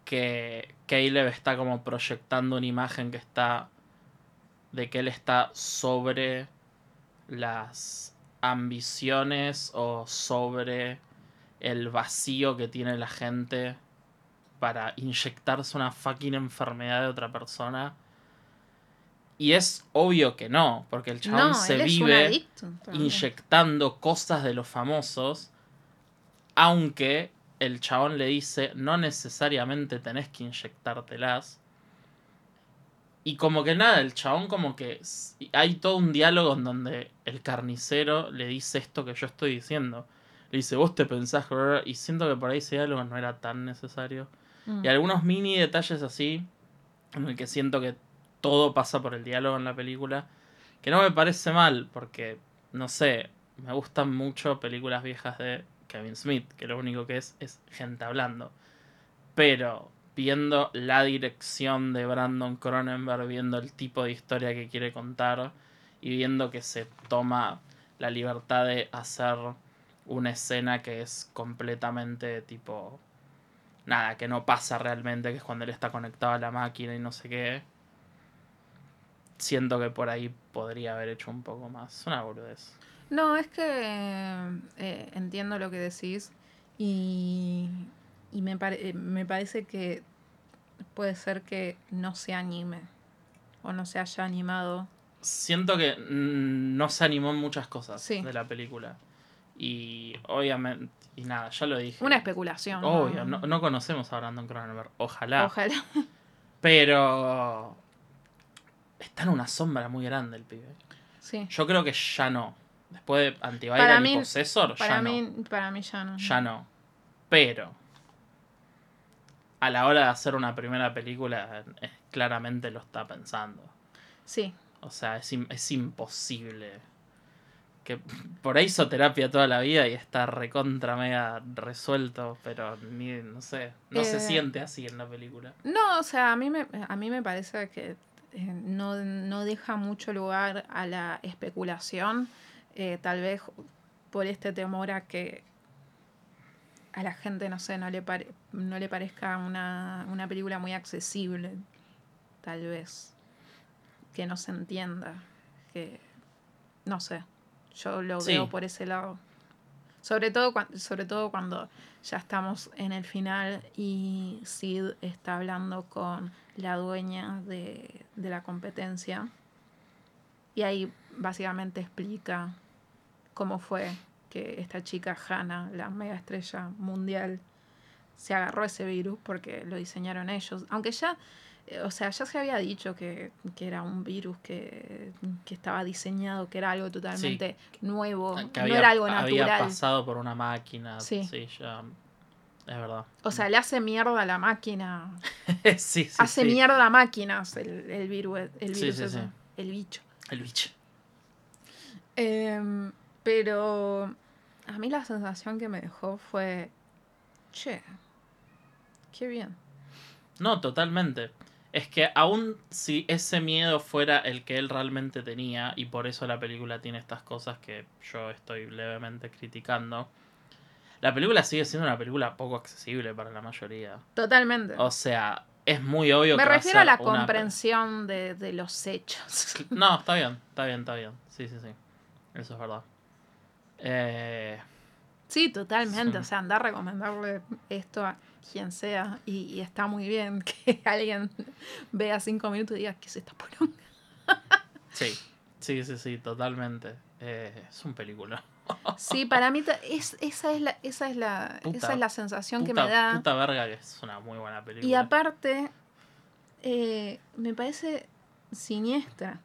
que Caleb está como proyectando una imagen que está de que él está sobre las ambiciones o sobre el vacío que tiene la gente para inyectarse una fucking enfermedad de otra persona. Y es obvio que no, porque el chabón No, se vive inyectando cosas de los famosos, aunque el chabón le dice no necesariamente tenés que inyectártelas. Y como que nada, el chabón como que hay todo un diálogo en donde el carnicero le dice esto que yo estoy diciendo. Le dice, vos te pensás que... bla, bla", Y siento que por ahí ese diálogo no era tan necesario. Mm. Y algunos mini detalles así, en el que siento que todo pasa por el diálogo en la película, que no me parece mal, porque, no sé, me gustan mucho películas viejas de Kevin Smith, que lo único que es es gente hablando. Pero viendo la dirección de Brandon Cronenberg, viendo el tipo de historia que quiere contar y viendo que se toma la libertad de hacer una escena que es completamente tipo nada, que no pasa realmente, que es cuando él está conectado a la máquina y no sé qué. Siento que por ahí podría haber hecho un poco más. Es una boludez. No, es que eh, entiendo lo que decís y, y me, pare- eh, me parece que puede ser que no se anime o no se haya animado. Siento que no se animó en muchas cosas Sí. de la película. Y obviamente, y nada, ya lo dije. Una especulación. Obvio, no, no conocemos a Brandon Cronenberg. Ojalá. Ojalá. Pero está en una sombra muy grande el pibe. Sí. Yo creo que ya no. Después de Antiviral y Possessor, Para ya no. para mí ya no. Ya no. Pero a la hora de hacer una primera película, eh, claramente lo está pensando. Sí. O sea, es, im- es imposible. Que por ahí hizo terapia toda la vida y está recontra mega resuelto, pero ni, no sé, no se Eh, siente así en la película. No, o sea, a mí me, a mí me parece que eh, no, no deja mucho lugar a la especulación, eh, tal vez por este temor a que a la gente, no sé, no le, pare- no le parezca una, una película muy accesible, tal vez, que no se entienda, que no sé, yo lo Sí. veo por ese lado. Sobre todo, cuan- sobre todo cuando ya estamos en el final y Sid está hablando con la dueña de, de la competencia. Y ahí básicamente explica cómo fue que esta chica Hannah, la mega estrella mundial, se agarró ese virus porque lo diseñaron ellos. Aunque ya, o sea, ya se había dicho que, que era un virus que, que estaba diseñado, que era algo totalmente nuevo, Que no había, era algo había natural. pasado por una máquina. Sí, Sí. ya. Es verdad. O sea, le hace mierda a la máquina. (laughs) sí, sí, hace sí. mierda a máquinas el, el virus, el virus ese, el bicho. El bicho. Em, pero a mí la sensación que me dejó fue, che, qué bien. No, totalmente. Es que aún si ese miedo fuera el que él realmente tenía, y por eso la película tiene estas cosas que yo estoy levemente criticando, la película sigue siendo una película poco accesible para la mayoría. Totalmente. O sea, es muy obvio me que va refiero a la una comprensión de, de los hechos. (laughs) No, está bien, está bien, está bien. Sí, sí, sí. Eso es verdad. Eh, Sí, totalmente. Sí. O sea, andar a recomendarle esto a quien sea. Y, y está muy bien (laughs) que alguien vea cinco minutos y diga, ¿qué es esta poronga? (laughs) sí, sí, sí, sí, totalmente. Eh, es un película. (laughs) Sí, para mí es, esa, es la, esa, es la, Puta- esa es la sensación que me da. puta verga que es una muy buena película. Y aparte, eh, me parece siniestra.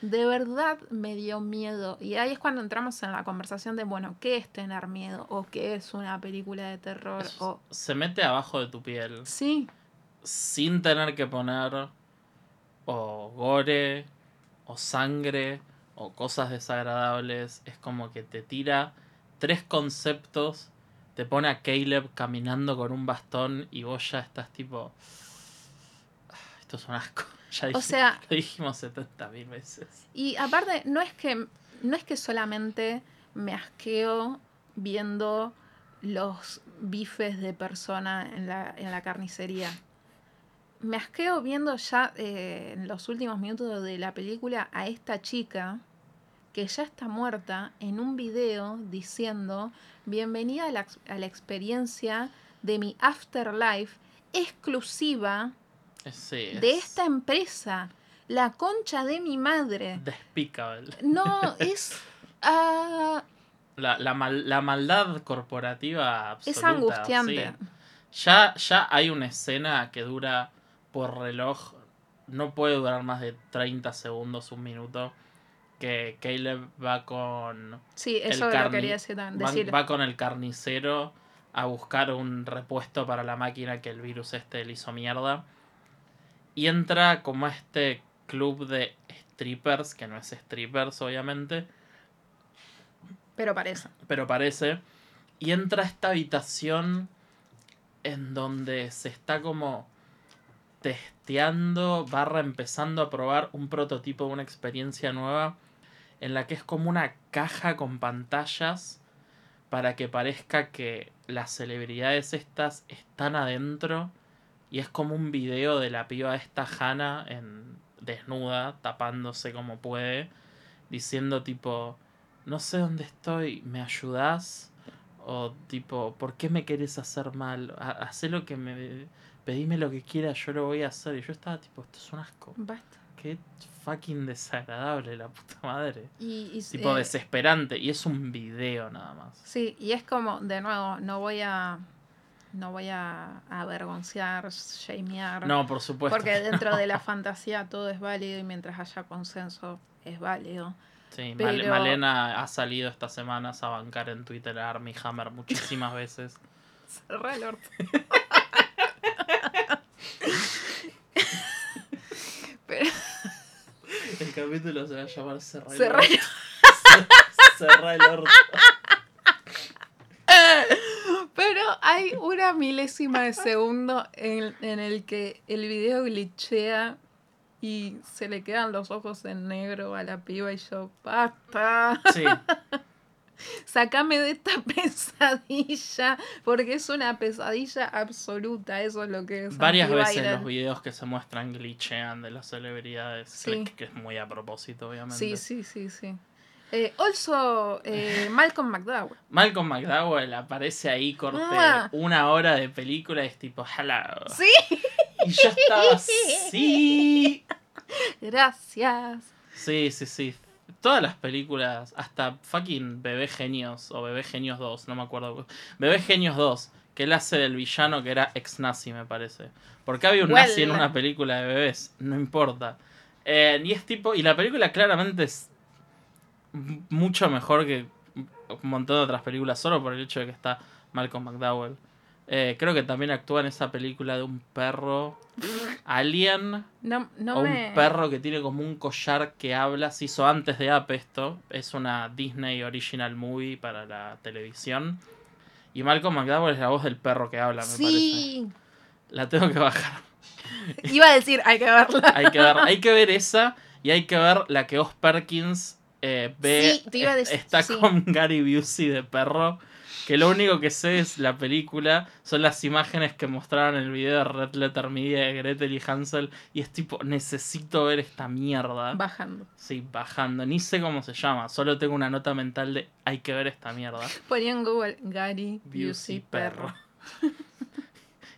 De verdad me dio miedo. Y ahí es cuando entramos en la conversación de, bueno, ¿qué es tener miedo? ¿O qué es una película de terror? O... Se mete abajo de tu piel Sí, sin tener que poner o gore o sangre o cosas desagradables. Es como que te tira tres conceptos, te pone a Caleb caminando con un bastón y vos ya estás tipo... "Ah, Esto es un asco. Ya o sea, lo dijimos 70 mil veces. y aparte, no es que, no es que solamente me asqueo viendo los bifes de persona en la, en la carnicería. Me asqueo viendo ya eh, en los últimos minutos de la película a esta chica que ya está muerta en un video diciendo bienvenida a la, a la experiencia de mi afterlife exclusiva De es esta empresa. La concha de mi madre. Despicable. No, (laughs) es... ah, La, la, mal- la maldad corporativa absoluta. es angustiante. sí. Ya, ya hay una escena que dura por reloj. No puede durar más de 30 segundos, un minuto. Que Caleb va con. Sí, el eso lo carni- quería decir, va, va con el carnicero a buscar un repuesto para la máquina que el virus este le hizo mierda. Y entra como a este club de strippers, que no es strippers obviamente, Pero parece. pero parece. Y entra a esta habitación en donde se está como testeando, barra empezando a probar un prototipo de una experiencia nueva en la que es como una caja con pantallas para que parezca que las celebridades estas están adentro y es como un video de la piba esta Hannah en desnuda, tapándose como puede, diciendo tipo, no sé dónde estoy, ¿me ayudás? O tipo, ¿por qué me querés hacer mal? Ha- Hacé lo que me... Pedime lo que quieras, yo lo voy a hacer. Y yo estaba tipo, esto es un asco. Basta. Qué fucking desagradable, la puta madre. Y, y, Tipo eh, desesperante. Y es un video nada más. Sí, y es como, de nuevo, no voy a. No voy a avergonzar, shamear. No, por supuesto. porque dentro de la (laughs) fantasía todo es válido y mientras haya consenso es válido. Sí, pero- Malena ha salido estas semanas a bancar en Twitter a Army Hammer muchísimas veces. (laughs) Cerrá el orto. Pero, El capítulo se va a llamar Cerra el- orto. (laughs) Cerra el orto. Pero hay una milésima de segundo en, en el que el video glitchea y se le quedan los ojos en negro a la piba y yo, basta, Sí, (laughs) sacame de esta (laughs) pesadilla, porque es una pesadilla absoluta, eso es lo que es. varias veces los videos que se muestran glitchean de las celebridades. Sí. Que es muy a propósito, obviamente. Sí, sí, sí, sí. Eh, also, eh, (laughs) Malcolm McDowell. Malcolm McDowell aparece ahí, corte Mua. una hora de película es tipo, hello. Sí, Y yo estaba así. (laughs) gracias. Sí, sí, sí. Todas las películas, hasta fucking Bebé Genios o Bebé Genios 2, no me acuerdo. Bebé Genios 2, que él hace del villano que era ex nazi, me parece. Porque había un nazi en una película de bebés, no importa. Eh, y es tipo, y la película claramente es mucho mejor que un montón de otras películas, solo por el hecho de que está Malcolm McDowell. Eh, creo que también actúa en esa película de un perro alien No, no o me... un perro que tiene como un collar que habla. Se hizo antes de App esto. Es una Disney Original Movie para la televisión. Y Malcolm McDowell es la voz del perro que habla, me Sí. parece. La tengo que bajar. Iba a decir, hay que verla. Hay que ver, hay que ver esa y hay que ver la que Oz Perkins eh, ve. Sí, te iba a es- decir- está sí. con (laughs) Gary Busey de perro. Que lo único que sé es la película, son las imágenes que mostraron en el video de Red Letter Media de Gretel y Hansel. Y es tipo, necesito ver esta mierda. Bajando. Sí, bajando. Ni sé cómo se llama. Solo tengo una nota mental de hay que ver esta mierda. (laughs) Ponía en Google Gary Busey Busey perro. (laughs)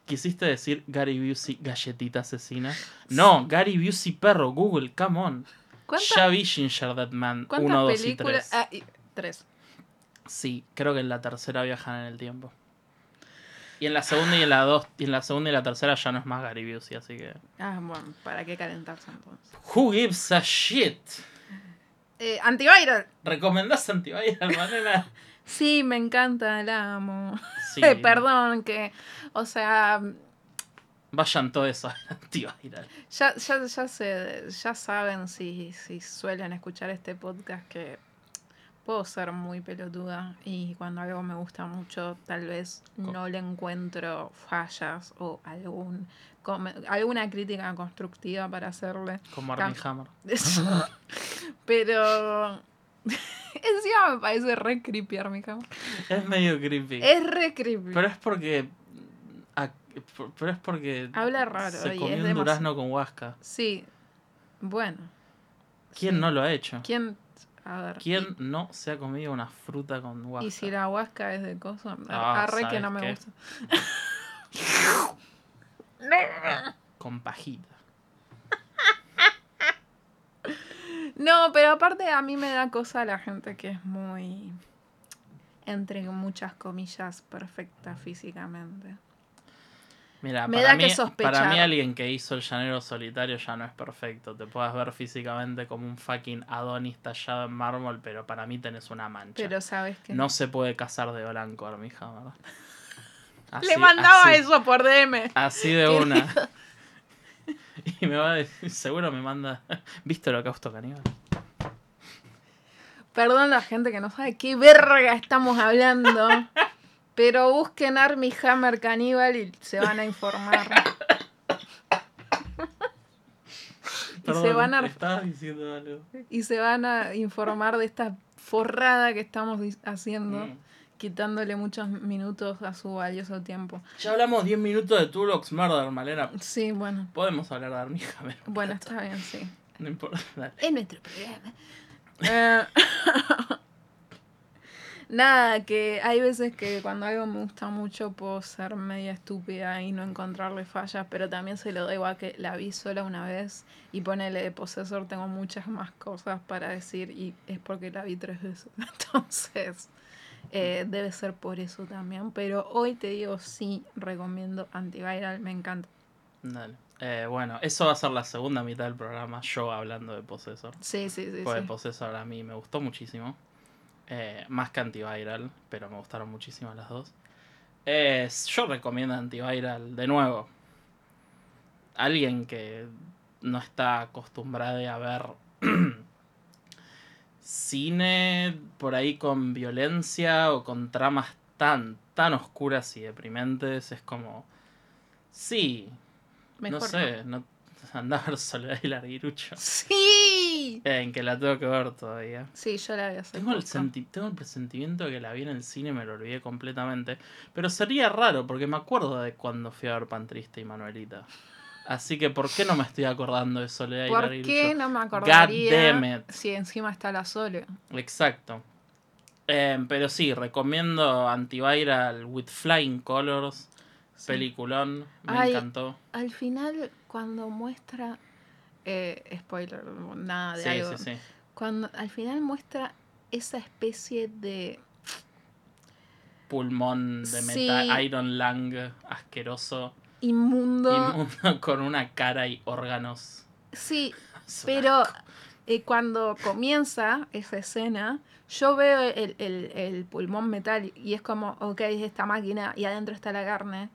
¿Quisiste decir Gary Busey galletita asesina? No, Gary Busey perro. Google, come on. ¿Cuántas, Ya vi Ginger Dead Man cuántas 1, 2 y películas? 3. Ah, y-. Sí, creo que en la tercera viajan en el tiempo. Y en la segunda y en la dos, y en la segunda y la tercera ya no es más Gary Busey, así que. Ah, bueno, ¿para qué calentarse entonces? Who gives a shit? Eh, antiviral. ¿Recomendás Antiviral, (laughs) Manena? Sí, me encanta, la amo. Sí. (laughs) Perdón, que, o sea, Vayan todos a (laughs) Antiviral. ya, ya, ya, se, ya saben si, si suelen escuchar este podcast que puedo ser muy pelotuda y cuando algo me gusta mucho tal vez no le encuentro fallas o algún alguna crítica constructiva para hacerle. Como Armie Hammer. (laughs) Pero (laughs) Encima me parece re creepy Armie Hammer. Es medio creepy. Es re creepy. Pero es porque. Pero es porque. Habla raro Se y comió es un durazno con huasca. Sí. Bueno. ¿Quién sí. no lo ha hecho? ¿Quién? A ver. ¿Quién no se ha comido una fruta con huasca? y si la huasca es de coso, Ah, arre que ¿sabes no me qué? gusta. (laughs) Con pajita. No, pero aparte a mí me da cosa la gente que es muy, entre muchas comillas, perfecta físicamente. Mira, Me para, da mí, que sospechar. para mí alguien que hizo el llanero solitario ya no es perfecto. Te puedes ver físicamente como un fucking Adonis tallado en mármol, pero para mí tenés una mancha. Pero sabes que No se puede casar de blanco, Armie Hammer. Así- (laughs) le mandaba así- eso por DM. Así de ¿Qué una. (laughs) Y me va a decir, seguro me manda. (laughs) ¿Viste holocausto caníbal? Perdón la gente que no sabe qué verga estamos hablando. Pero busquen Army Hammer Caníbal y se van a informar. (laughs) y, se van a, Estabas diciendo algo. y se van a informar de esta forrada que estamos haciendo, Mm. quitándole muchos minutos a su valioso tiempo. Ya hablamos 10 minutos de Tulox Murder, Malena. Sí, bueno. Podemos hablar de Armie Hammer. Bueno, está bien, sí. No importa. Dale. Es nuestro programa. Eh, (laughs) Nada, que hay veces que cuando algo me gusta mucho puedo ser media estúpida y no encontrarle fallas, pero también se lo doy igual que la vi sola una vez y ponele de posesor, tengo muchas más cosas para decir y es porque la vi tres veces. (laughs) Entonces, eh, debe ser por eso también. Pero hoy te digo, sí, recomiendo Antiviral, me encanta. Dale. Eh, bueno, eso va a ser la segunda mitad del programa, yo hablando de Possessor. Sí, sí, sí. Porque sí. Possessor a mí me gustó muchísimo. Eh, más que Antiviral, pero me gustaron muchísimo las dos. Eh, yo recomiendo Antiviral de nuevo. Alguien que no está acostumbrado a ver (clears throat) cine por ahí con violencia o con tramas tan, tan oscuras y deprimentes, es como... Sí, Mejor no sé, no, (laughs) anda a ver Soledad y Larguirucho. ¡Sí! Eh, En que la tengo que ver todavía. Sí, yo la vi hace Tengo el, senti- tengo el presentimiento de que la vi en el cine y me lo olvidé completamente. Pero sería raro porque me acuerdo de cuando fui a ver Pan Triste y Manuelita. Así que, ¿por qué no me estoy acordando de Soledad y ¿Por qué no me acordaría damn it. si encima está la Sole? Exacto. Eh, pero sí, recomiendo Antiviral with Flying Colors. Sí. Peliculón. Me Ay, encantó. Al final, cuando muestra. Eh, spoiler, nada de Sí, algo. sí, sí. Cuando al final muestra esa especie de. Pulmón de metal, Iron Lang, asqueroso. Inmundo. Inmundo (laughs) con una cara y órganos. Sí, (laughs) pero eh, cuando comienza esa escena, yo veo el, el- el pulmón metal y es como, ok, es esta máquina y adentro está la carne.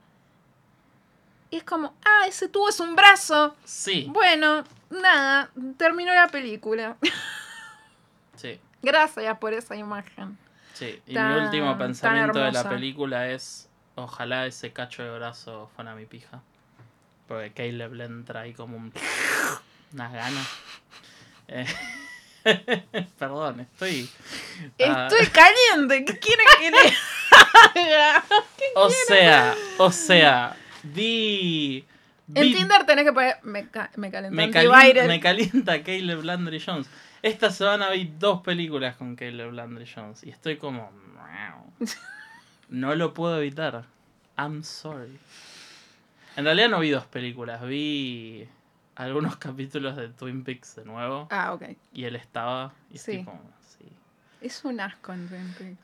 Y es como, ah, ese tubo es un brazo. Sí, Bueno, nada, terminó la película. sí, Gracias por esa imagen. sí. Y Tan- mi último pensamiento de la película es: ojalá ese cacho de brazo fuera mi pija. Porque Caleb le entra ahí como un. (laughs) unas ganas. Eh, (laughs) Perdón, estoy. ah, Estoy caliente, ¿qué quieren que le (laughs) haga? o sea, o sea, vi. En Tinder tenés que poner, me, ca- me me, calienta, me calienta Caleb Landry Jones. Esta semana vi dos películas con Caleb Landry Jones y estoy como. (laughs) No lo puedo evitar. I'm sorry. En realidad no vi dos películas, vi algunos capítulos de Twin Peaks de nuevo Ah, ok. y él estaba y Sí. estoy como, sí. Es un asco en Twin Peaks.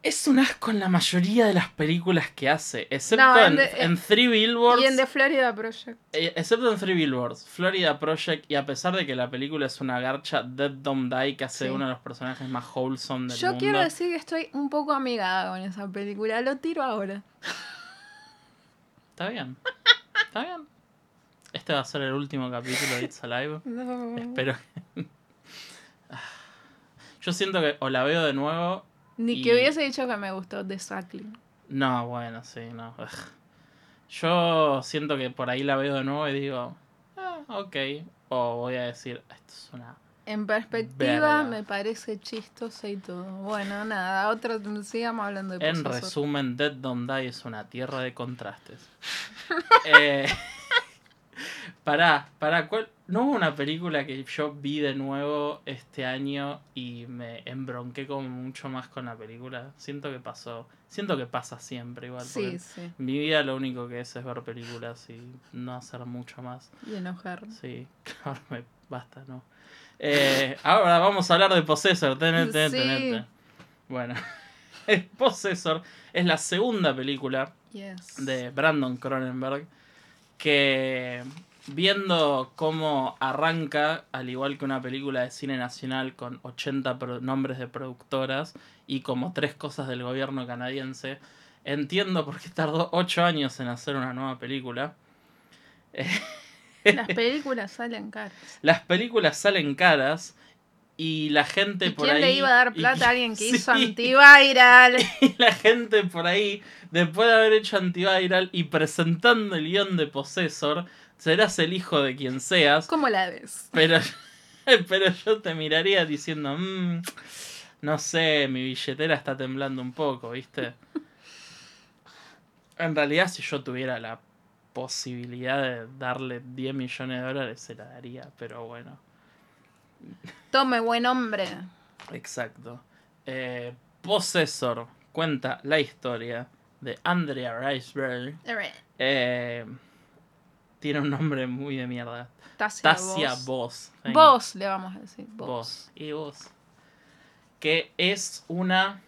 Es un asco en la mayoría de las películas que hace, excepto No, en en, The- en Three Billboards. Y en The Florida Project. Eh, excepto en Three Billboards, Florida Project, y a pesar de que la película es una garcha, Dead Don't Die, que hace Sí. uno de los personajes más wholesome del Yo mundo. quiero decir que estoy un poco amigada con esa película. Lo tiro ahora. Está bien. Está bien. Este va a ser el último capítulo de It's Alive. (laughs) No. Espero que... (laughs) Yo siento que o la veo de nuevo. Ni Y- que hubiese dicho que me gustó The Suckling. No, bueno, sí, no. Yo siento que por ahí la veo de nuevo y digo, ah, ok. O voy a decir, esto es una En perspectiva Verga. me parece chistoso y todo. Bueno, nada, otro, sigamos hablando de En resumen, Dead Don't Die es una tierra de contrastes. (laughs) eh, pará, pará, ¿cuál? ¿No hubo una película que yo vi de nuevo este año y me embronqué como mucho más con la película? Siento que pasó. Siento que pasa siempre igual. Sí, sí. Mi vida lo único que es es ver películas y no hacer mucho más. Y enojar. Sí, (laughs) ahora me basta, ¿no? Eh, ahora vamos a hablar de Possessor. Tenete, Sí. tenete. Bueno, (laughs) Possessor es la segunda película Yes. de Brandon Cronenberg que viendo cómo arranca, al igual que una película de cine nacional con 80 pro- nombres de productoras y como tres cosas del gobierno canadiense, entiendo por qué tardó 8 años en hacer una nueva película. Las películas salen caras. Las películas salen caras y la gente ¿Y por quién ahí... le iba a dar plata a (laughs) alguien que hizo antiviral? (laughs) Y la gente por ahí, después de haber hecho antiviral y presentando el guion de Possessor, serás el hijo de quien seas, ¿Cómo la ves? pero, (laughs) pero yo te miraría diciendo, "Mm, no sé, mi billetera está temblando un poco, ¿viste? (laughs) En realidad, si yo tuviera la posibilidad de darle 10 millones de dólares, se la daría, pero bueno. Tome, buen hombre. Exacto. Eh, Possessor cuenta la historia de Andrea Riseborough. Eh, tiene un nombre muy de mierda. Tasia, Tasia vos. Voss. Vos le vamos a decir. Vos. Voss. Y vos. Que es una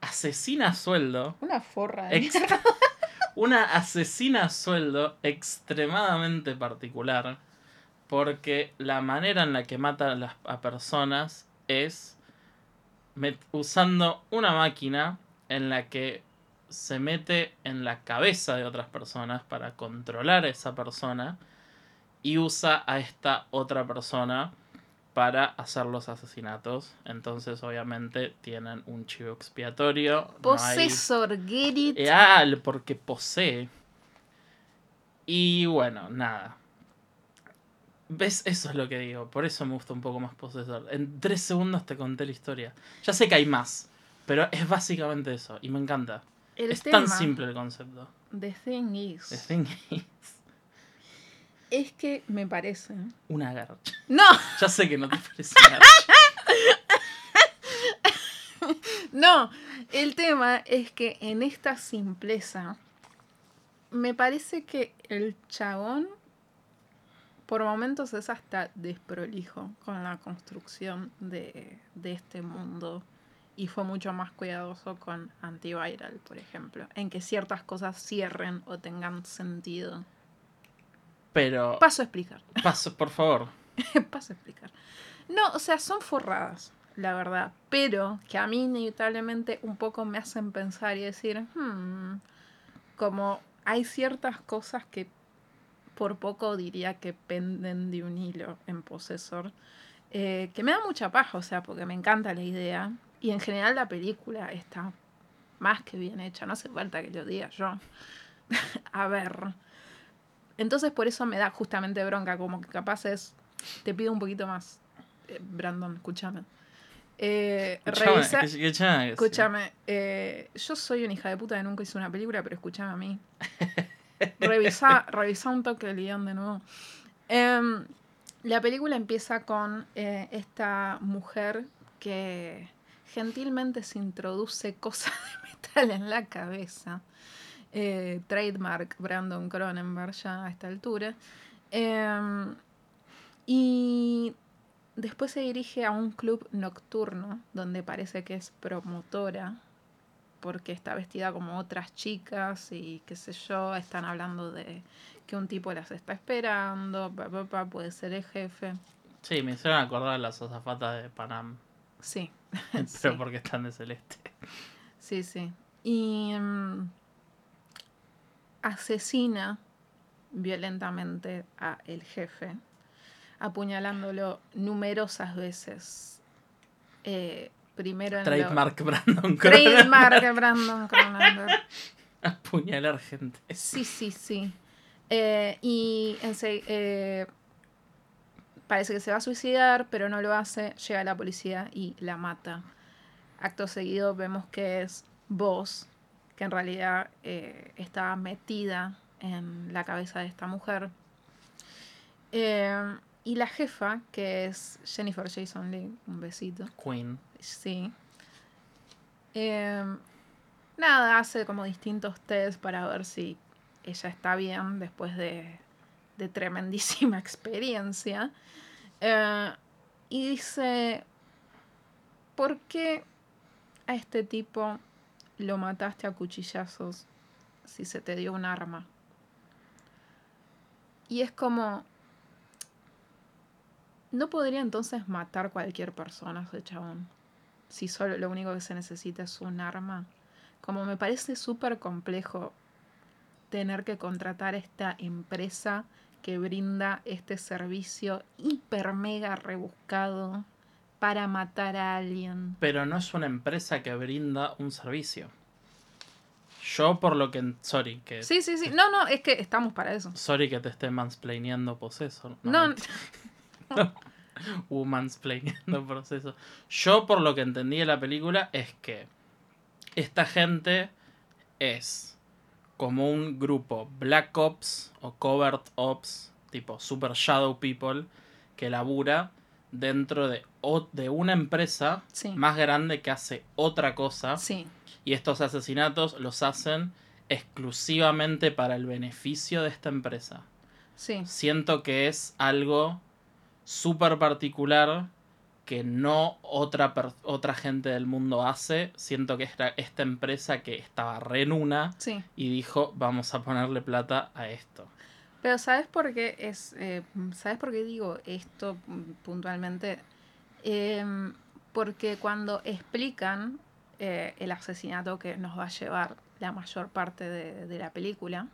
asesina a sueldo. Una forra de ex- (laughs) una asesina a sueldo extremadamente particular. Porque la manera en la que mata a, las, a personas es usando una máquina en la que se mete en la cabeza de otras personas para controlar a esa persona y usa a esta otra persona para hacer los asesinatos. Entonces, obviamente, tienen un chivo expiatorio. no hay- Possessor, get it. ah, porque posee. Y bueno, nada. ¿Ves? Eso es lo que digo. Por eso me gusta un poco más Possessor. En tres segundos te conté la historia. Ya sé que hay más. Pero es básicamente eso. Y me encanta. El es tema, tan simple el concepto. The thing is, The thing is, es que me parece. una garcha. No, (laughs) Ya sé que no te parece una garcha. (laughs) no. El tema es que en esta simpleza, me parece que el chabón, por momentos es hasta desprolijo con la construcción de, de este mundo. Y fue mucho más cuidadoso con Antiviral, por ejemplo, en que ciertas cosas cierren o tengan sentido. Pero, Paso a explicar. (laughs) paso, por favor. Paso a explicar. No, o sea, son forradas, la verdad. Pero que a mí inevitablemente un poco me hacen pensar y decir, hmm, como hay ciertas cosas que por poco diría que penden de un hilo en Possessor, eh, que me da mucha paja, o sea, porque me encanta la idea. Y en general la película está más que bien hecha, no hace falta que lo diga yo. (laughs) a ver. Entonces por eso me da justamente bronca, como que capaz es, te pido un poquito más, eh, Brandon, escúchame. Eh, revisa-. Escúchame, eh, yo soy una hija de puta que nunca hice una película, pero escúchame a mí. (laughs) Revisa, revisa un toque el guion de nuevo. Em, la película empieza con eh, esta mujer que gentilmente se introduce cosas de (laughs) metal en la cabeza. Eh, trademark Brandon Cronenberg ya a esta altura. Em, y después se dirige a un club nocturno donde parece que es promotora porque está vestida como otras chicas y qué sé yo, están hablando de que un tipo las está esperando, puede ser el jefe. Sí, me hicieron acordar las azafatas de Panam. Sí, (laughs) Pero Sí. porque están de celeste. sí, sí. Y mm, asesina violentamente a el jefe, apuñalándolo numerosas veces. Eh, primero en lo- Trademark Brandon (laughs) Cronenberg. Trademark Brandon Cronenberg. Apuñalar gente. Sí, sí, sí. Eh, y ense- eh, parece que se va a suicidar, pero no lo hace, llega la policía y la mata. Acto seguido vemos que es vos, que en realidad eh, estaba metida en la cabeza de esta mujer. Eh, y la jefa, que es Jennifer Jason Lee, un besito. Queen. Sí. Eh, nada, hace como distintos tests para ver si ella está bien después de, de tremendísima (laughs) experiencia. Eh, y dice, ¿por qué a este tipo lo mataste a cuchillazos si se te dio un arma? Y es como, ¿no podría entonces matar cualquier persona ese chabón? Si solo lo único que se necesita es un arma. Como me parece súper complejo tener que contratar esta empresa que brinda este servicio hiper mega rebuscado para matar a alguien. Pero no es una empresa que brinda un servicio. Yo por lo que... Sorry, que... Sí, sí, sí. No, no, es que estamos para eso. Sorry que te esté mansplaineando poseso. No, mentira. (laughs) Womansplaineando proceso. Yo por lo que entendí de la película es que esta gente es como un grupo Black Ops o Covert Ops, tipo Super Shadow People, que labura dentro de, de una empresa Sí. más grande que hace otra cosa. sí, Y estos asesinatos los hacen exclusivamente para el beneficio de esta empresa. sí, Siento que es algo súper particular que no otra, otra gente del mundo hace. Siento que esta, esta empresa que estaba re en una sí. y dijo, vamos a ponerle plata a esto. Pero ¿sabes por qué es eh, ¿sabes por qué digo esto puntualmente? Em, porque cuando explican eh, el asesinato que nos va a llevar la mayor parte de, de la película,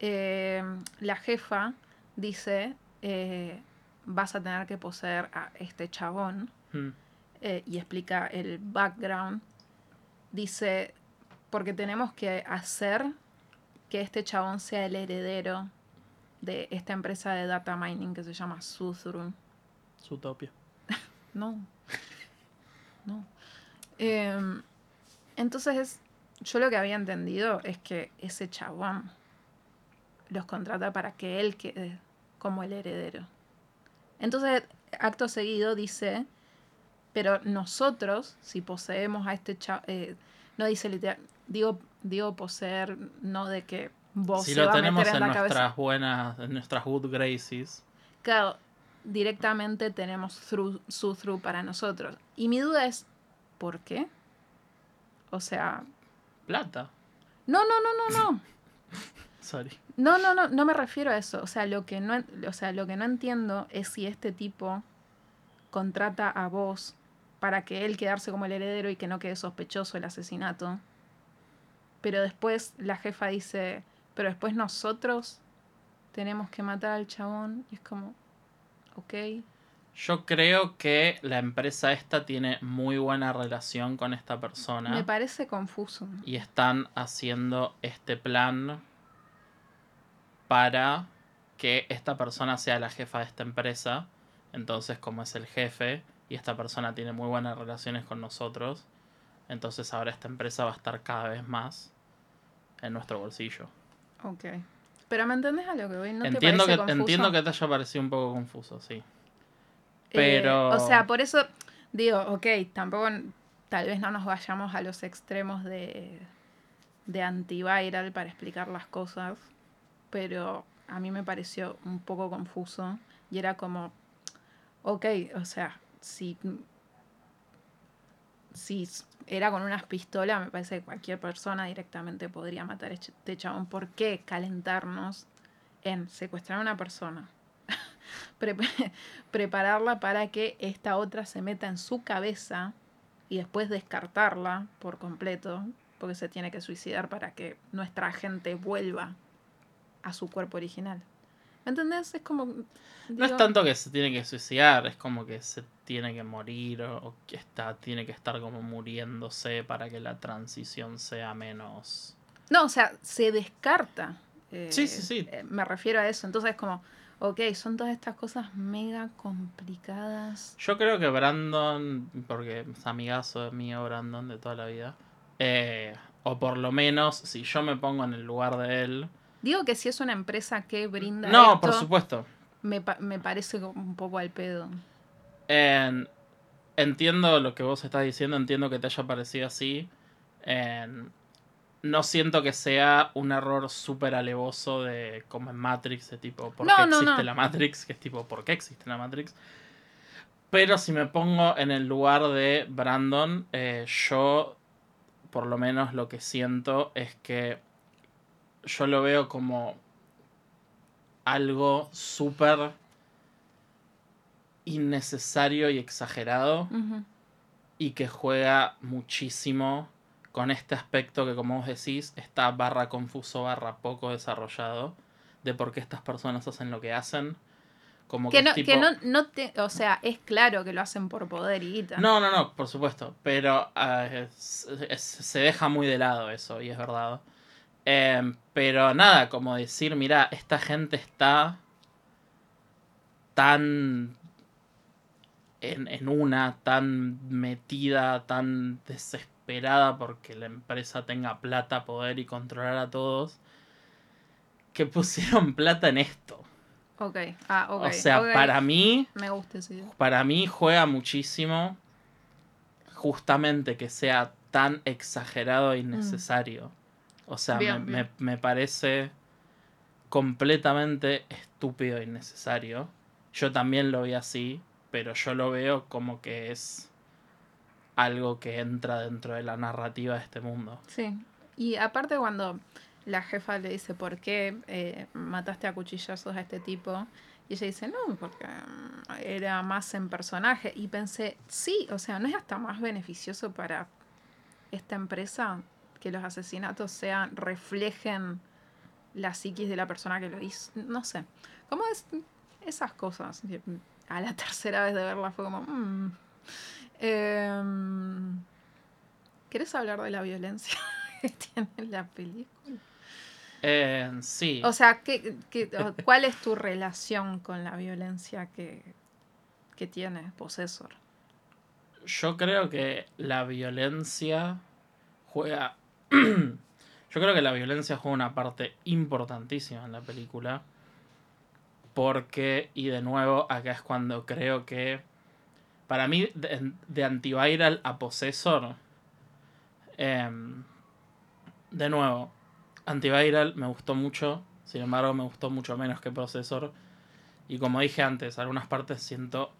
em, la jefa dice eh, vas a tener que poseer a este chabón Hmm. eh, y explica el background, dice, porque tenemos que hacer que este chabón sea el heredero de esta empresa de data mining que se llama Suthrum. Zootopia. (laughs) No. No. Em, entonces, yo lo que había entendido es que ese chabón los contrata para que él quede como el heredero. Entonces, acto seguido dice, pero nosotros, si poseemos a este chabón, no dice literal, digo, digo poseer, no de que vos Si se lo va a tenemos meter en en la cabeza. nuestras buenas, en nuestras good graces. Claro, directamente tenemos through, su through para nosotros. Y mi duda es, ¿por qué? O sea, Plata. no, no, no, no, no. (laughs) Sorry. No, no, no, no me refiero a eso. O sea, lo que no, o sea, lo que no entiendo es si este tipo contrata a vos para que él quedarse como el heredero y que no quede sospechoso el asesinato. Pero después la jefa dice, pero después nosotros tenemos que matar al chabón. Y es como, ok. Yo creo que la empresa esta tiene muy buena relación con esta persona. Me parece confuso. y están haciendo este plan para que esta persona sea la jefa de esta empresa. Entonces, como es el jefe y esta persona tiene muy buenas relaciones con nosotros, entonces ahora esta empresa va a estar cada vez más en nuestro bolsillo. Ok. Pero ¿me entendés a lo que voy? ¿No te entiendo, que, parece confuso? entiendo que te haya parecido un poco confuso, sí. Eh, pero- o sea, por eso digo, ok, tampoco, tal vez no nos vayamos a los extremos de, de antiviral para explicar las cosas, pero a mí me pareció un poco confuso y era como, ok, o sea, si, si era con unas pistolas, me parece que cualquier persona directamente podría matar a este chabón. ¿Por qué calentarnos en secuestrar a una persona? (laughs) Pre- (laughs) prepararla para que esta otra se meta en su cabeza y después descartarla por completo, porque se tiene que suicidar para que nuestra gente vuelva a su cuerpo original. ¿Me entendés? Es como... No es tanto que se tiene que suicidar, es como que se tiene que morir o, o que está, tiene que estar como muriéndose para que la transición sea menos... No, o sea, se descarta. eh, Sí, sí, sí. eh, me refiero a eso. Entonces es como, Ok, son todas estas cosas mega complicadas. Yo creo que Brandon, porque es amigazo mío Brandon de toda la vida, eh, o por lo menos si yo me pongo en el lugar de él. Digo que si es una empresa que brinda. No, esto, por supuesto. Me, pa- me parece un poco al pedo. En- entiendo lo que vos estás diciendo, entiendo que te haya parecido así. En- no siento que sea un error súper alevoso de como en Matrix, de tipo, ¿por No, qué no, existe no. la Matrix? Que es tipo, ¿por qué existe la Matrix? Pero si me pongo en el lugar de Brandon, eh, yo, por lo menos lo que siento es que yo lo veo como algo súper innecesario y exagerado y que juega muchísimo con este aspecto que como vos decís está barra confuso barra poco desarrollado de por qué estas personas hacen lo que hacen como que, Que, no, es tipo- que no, no te. O sea, es claro que lo hacen por poder y guita. no no no por supuesto pero ah, es- es- se deja muy de lado eso y es verdad Em, pero nada como decir mira esta gente está tan en, en una, tan metida, tan desesperada porque la empresa tenga plata, poder y controlar a todos, que pusieron (laughs) plata en esto. Ok, ah, ok. o sea, para mí, Me gusta para mí juega muchísimo justamente que sea tan exagerado e innecesario. O sea, me- Bien, me, bien. me parece completamente estúpido e innecesario. Yo también lo vi así, pero yo lo veo como que es algo que entra dentro de la narrativa de este mundo. Sí. Y aparte cuando la jefa le dice por qué eh, mataste a cuchillazos a este tipo, y ella dice, no, porque mm, era más en personaje. Y pensé, sí, o sea, ¿no es hasta más beneficioso para esta empresa que los asesinatos sean, reflejen la psiquis de la persona que lo hizo? No sé. ¿Cómo es esas cosas? A la (laughs) tercera vez de verla fue como... mm. Em, ¿Querés hablar de la violencia (laughs) que tiene la película? Eh, sí. O sea, ¿qué, qué- ¿cuál es tu relación con la violencia que, que tiene Possessor? Yo creo que la violencia juega. (clears throat) Yo creo que la violencia juega una parte importantísima en la película. Porque, y de nuevo, acá es cuando creo que. Para mí, de, Antiviral a Possessor. em, de nuevo, Antiviral me gustó mucho. Sin embargo, me gustó mucho menos que Possessor. Y como dije antes, algunas partes siento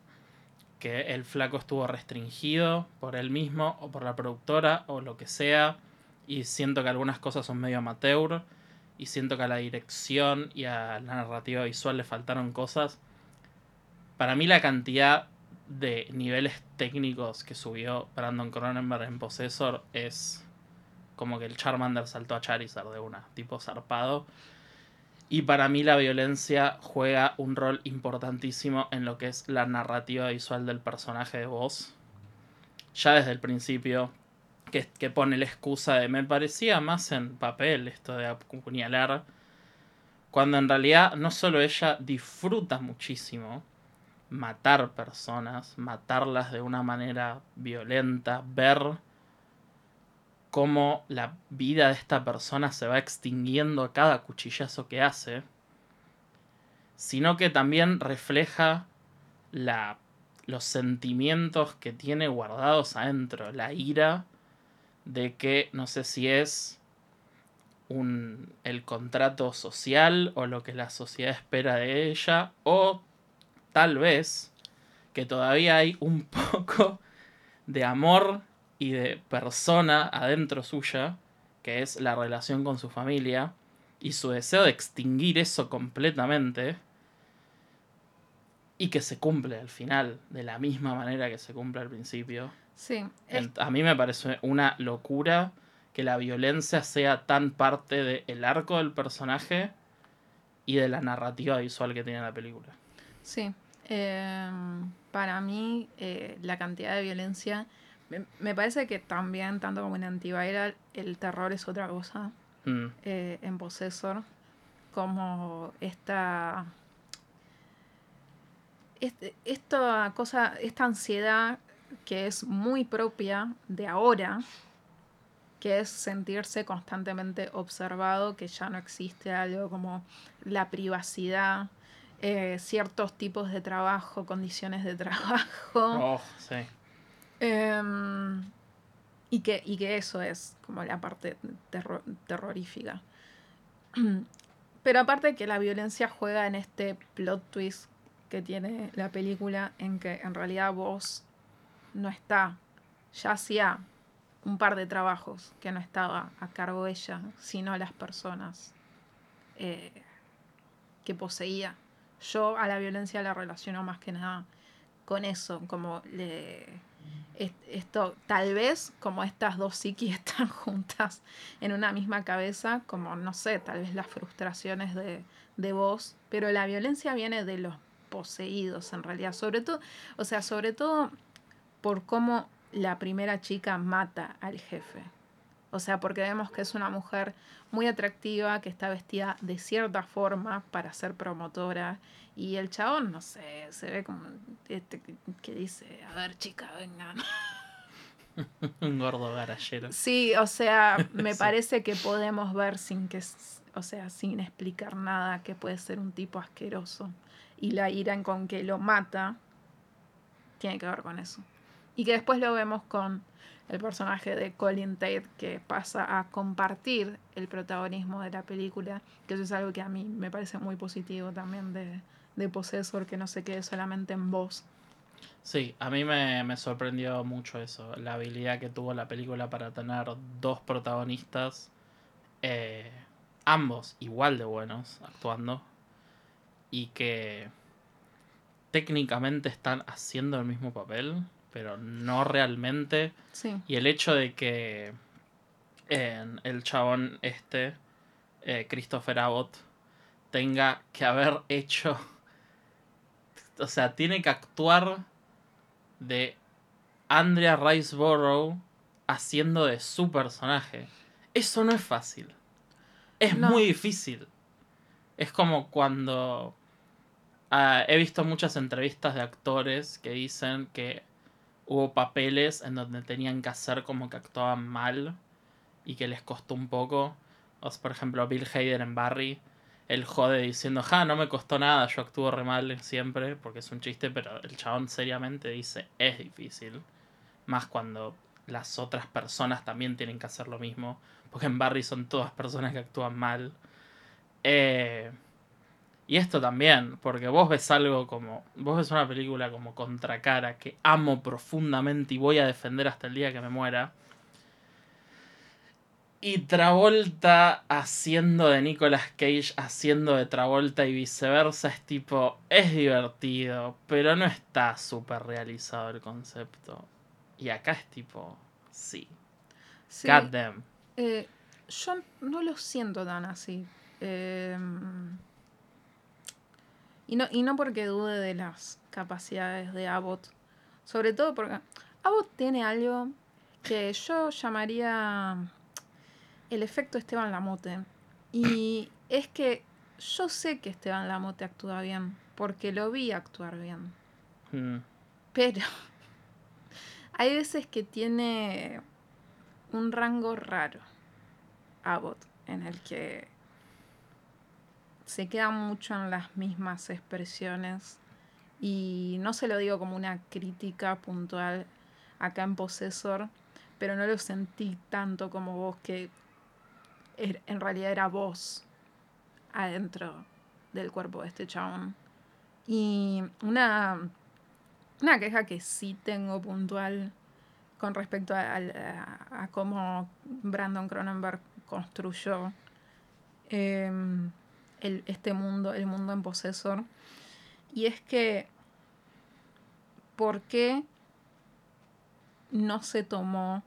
que el flaco estuvo restringido por él mismo o por la productora o lo que sea. Y siento que algunas cosas son medio amateur. Y siento que a la dirección y a la narrativa visual le faltaron cosas. Para mí la cantidad de niveles técnicos que subió Brandon Cronenberg en Possessor es como que el Charmander saltó a Charizard de una, tipo zarpado. Y para mí la violencia juega un rol importantísimo en lo que es la narrativa visual del personaje de voz. Ya desde el principio, que, pone la excusa de me parecía más en papel esto de apuñalar. Cuando en realidad no solo ella disfruta muchísimo matar personas, matarlas de una manera violenta, ver cómo la vida de esta persona se va extinguiendo a cada cuchillazo que hace, sino que también refleja la, los sentimientos que tiene guardados adentro, la ira de que no sé si es un, el contrato social o lo que la sociedad espera de ella, o tal vez que todavía hay un (laughs) poco de amor y de persona adentro suya, que es la relación con su familia, y su deseo de extinguir eso completamente, y que se cumple al final, de la misma manera que se cumple al principio. Sí, es- A mí me parece una locura que la violencia sea tan parte del arco del personaje y de la narrativa visual que tiene la película. sí. Em, para mí, eh, la cantidad de violencia, me, me parece que también, tanto como en Antiviral, el terror es otra cosa. Mm, eh, en Possessor, como esta este- esta cosa, esta ansiedad que es muy propia de ahora, que es sentirse constantemente observado, que ya no existe algo como la privacidad, eh, ciertos tipos de trabajo, condiciones de (laughs) trabajo. Oh, sí. Em, y, que, y que eso es como la parte terro- terrorífica. (clears throat) Pero aparte que la violencia juega en este plot twist que tiene la película, en que en realidad vos no está, ya hacía un par de trabajos que no estaba a cargo ella, sino las personas eh, que poseía. Yo a la violencia la relaciono más que nada con eso, como le, es- esto, tal vez como estas dos psiquis (laughs) están juntas en una misma cabeza, como no sé, tal vez las frustraciones de, de vos, pero la violencia viene de los poseídos en realidad, sobre todo, o sea, sobre todo por cómo la primera chica mata al jefe. O sea, porque vemos que es una mujer muy atractiva, que está vestida de cierta forma para ser promotora. Y el chabón, no sé, se ve como este que- dice, a ver chica, vengan. (laughs) Un gordo garallero. Sí, o sea, me (laughs) Sí. parece que podemos ver sin que, o sea, sin explicar nada, que puede ser un tipo asqueroso. Y la ira en con que lo mata tiene que ver con eso. Y que después lo vemos con el personaje de Colin Tate que pasa a compartir el protagonismo de la película, que eso es algo que a mí me parece muy positivo también de, de Possessor, que no se quede solamente en voz. Sí, a mí me, me sorprendió mucho eso, la habilidad que tuvo la película para tener dos protagonistas, eh, ambos igual de buenos actuando, y que técnicamente están haciendo el mismo papel, pero no realmente. Sí, Y el hecho de que en el chabón este, eh, Christopher Abbott, tenga que haber hecho. O sea, tiene que actuar de Andrea Riceborough haciendo de su personaje. Eso no es fácil. Es No. muy difícil. Es como cuando. ah, he visto muchas entrevistas de actores que dicen que hubo papeles en donde tenían que hacer como que actuaban mal y que les costó un poco. O por ejemplo, Bill Hader en Barry, él jode diciendo, ja, no me costó nada, yo actúo re mal siempre, porque es un chiste, pero el chabón seriamente dice, es difícil. Más cuando las otras personas también tienen que hacer lo mismo, porque en Barry son todas personas que actúan mal. Eh, y esto también, porque vos ves algo como. Vos ves una película como Contracara que amo profundamente y voy a defender hasta el día que me muera. Y Travolta haciendo de Nicolas Cage, haciendo de Travolta y viceversa, es tipo. Es divertido, pero no está súper realizado el concepto. Y acá es tipo. Sí. sí. God damn. Eh, yo no lo siento tan así. Eh, y, no, y no porque dude de las capacidades de Abbott. Sobre todo porque Abbott tiene algo que yo llamaría el efecto Esteban Lamote. Y es que yo sé que Esteban Lamote actúa bien, porque lo vi actuar bien. Mm. Pero (laughs) hay veces que tiene un rango raro Abbott en el que se queda mucho en las mismas expresiones y no se lo digo como una crítica puntual acá en Possessor, pero no lo sentí tanto como vos que er- en realidad era vos adentro del cuerpo de este chabón. Y una, una queja que sí tengo puntual con respecto a cómo Brandon Cronenberg construyó em, el- este mundo, el mundo en Possessor. Y es que, ¿por qué no se tomó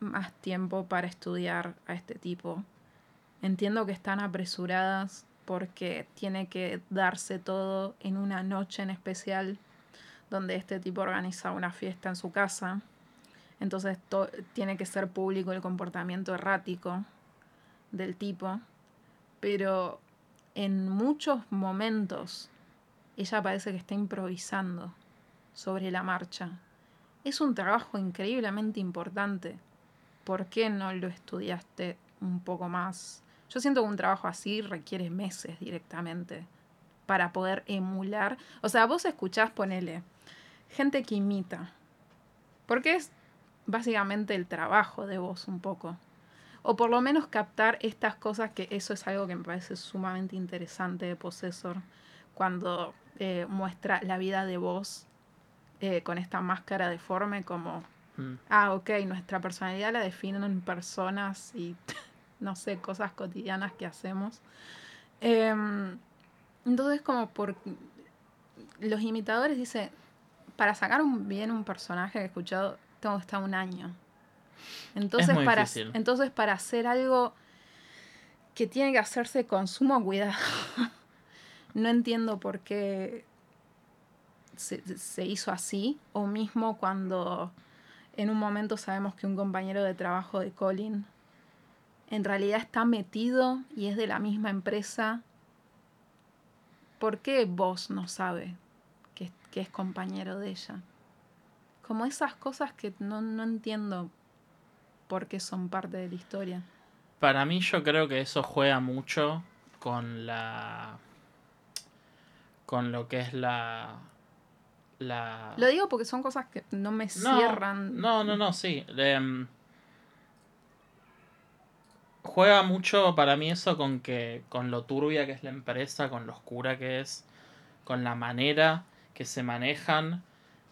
más tiempo para estudiar a este tipo? Entiendo que están apresuradas porque tiene que darse todo en una noche en especial donde este tipo organiza una fiesta en su casa. Entonces to- tiene que ser público el comportamiento errático del tipo. Pero en muchos momentos ella parece que está improvisando sobre la marcha. Es un trabajo increíblemente importante. ¿Por qué no lo estudiaste un poco más? Yo siento que un trabajo así requiere meses directamente para poder emular. O sea, vos escuchás, ponele, gente que imita. Porque es básicamente el trabajo de vos un poco. O por lo menos captar estas cosas, que eso es algo que me parece sumamente interesante de Possessor, cuando eh, muestra la vida de vos eh, con esta máscara deforme como, Mm. ah, ok, nuestra personalidad la definen personas y, (laughs) no sé, cosas cotidianas que hacemos. Em, entonces, como por los imitadores dice, para sacar un, bien un personaje que he escuchado, tengo que estar un año. Entonces, muy para, difícil. entonces, para hacer algo que tiene que hacerse con sumo cuidado, (laughs) no entiendo por qué se, se hizo así, o mismo cuando en un momento sabemos que un compañero de trabajo de Colin en realidad está metido y es de la misma empresa. ¿Por qué vos no sabe que, es- que es compañero de ella? Como esas cosas que no, no entiendo por qué son parte de la historia. Para mí yo creo que eso juega mucho con la... con lo que es la... la... Lo digo porque son cosas que no me No, cierran. No, no, no, sí. Em, juega mucho para mí eso con que con lo turbia que es la empresa, con lo oscura que es, con la manera que se manejan,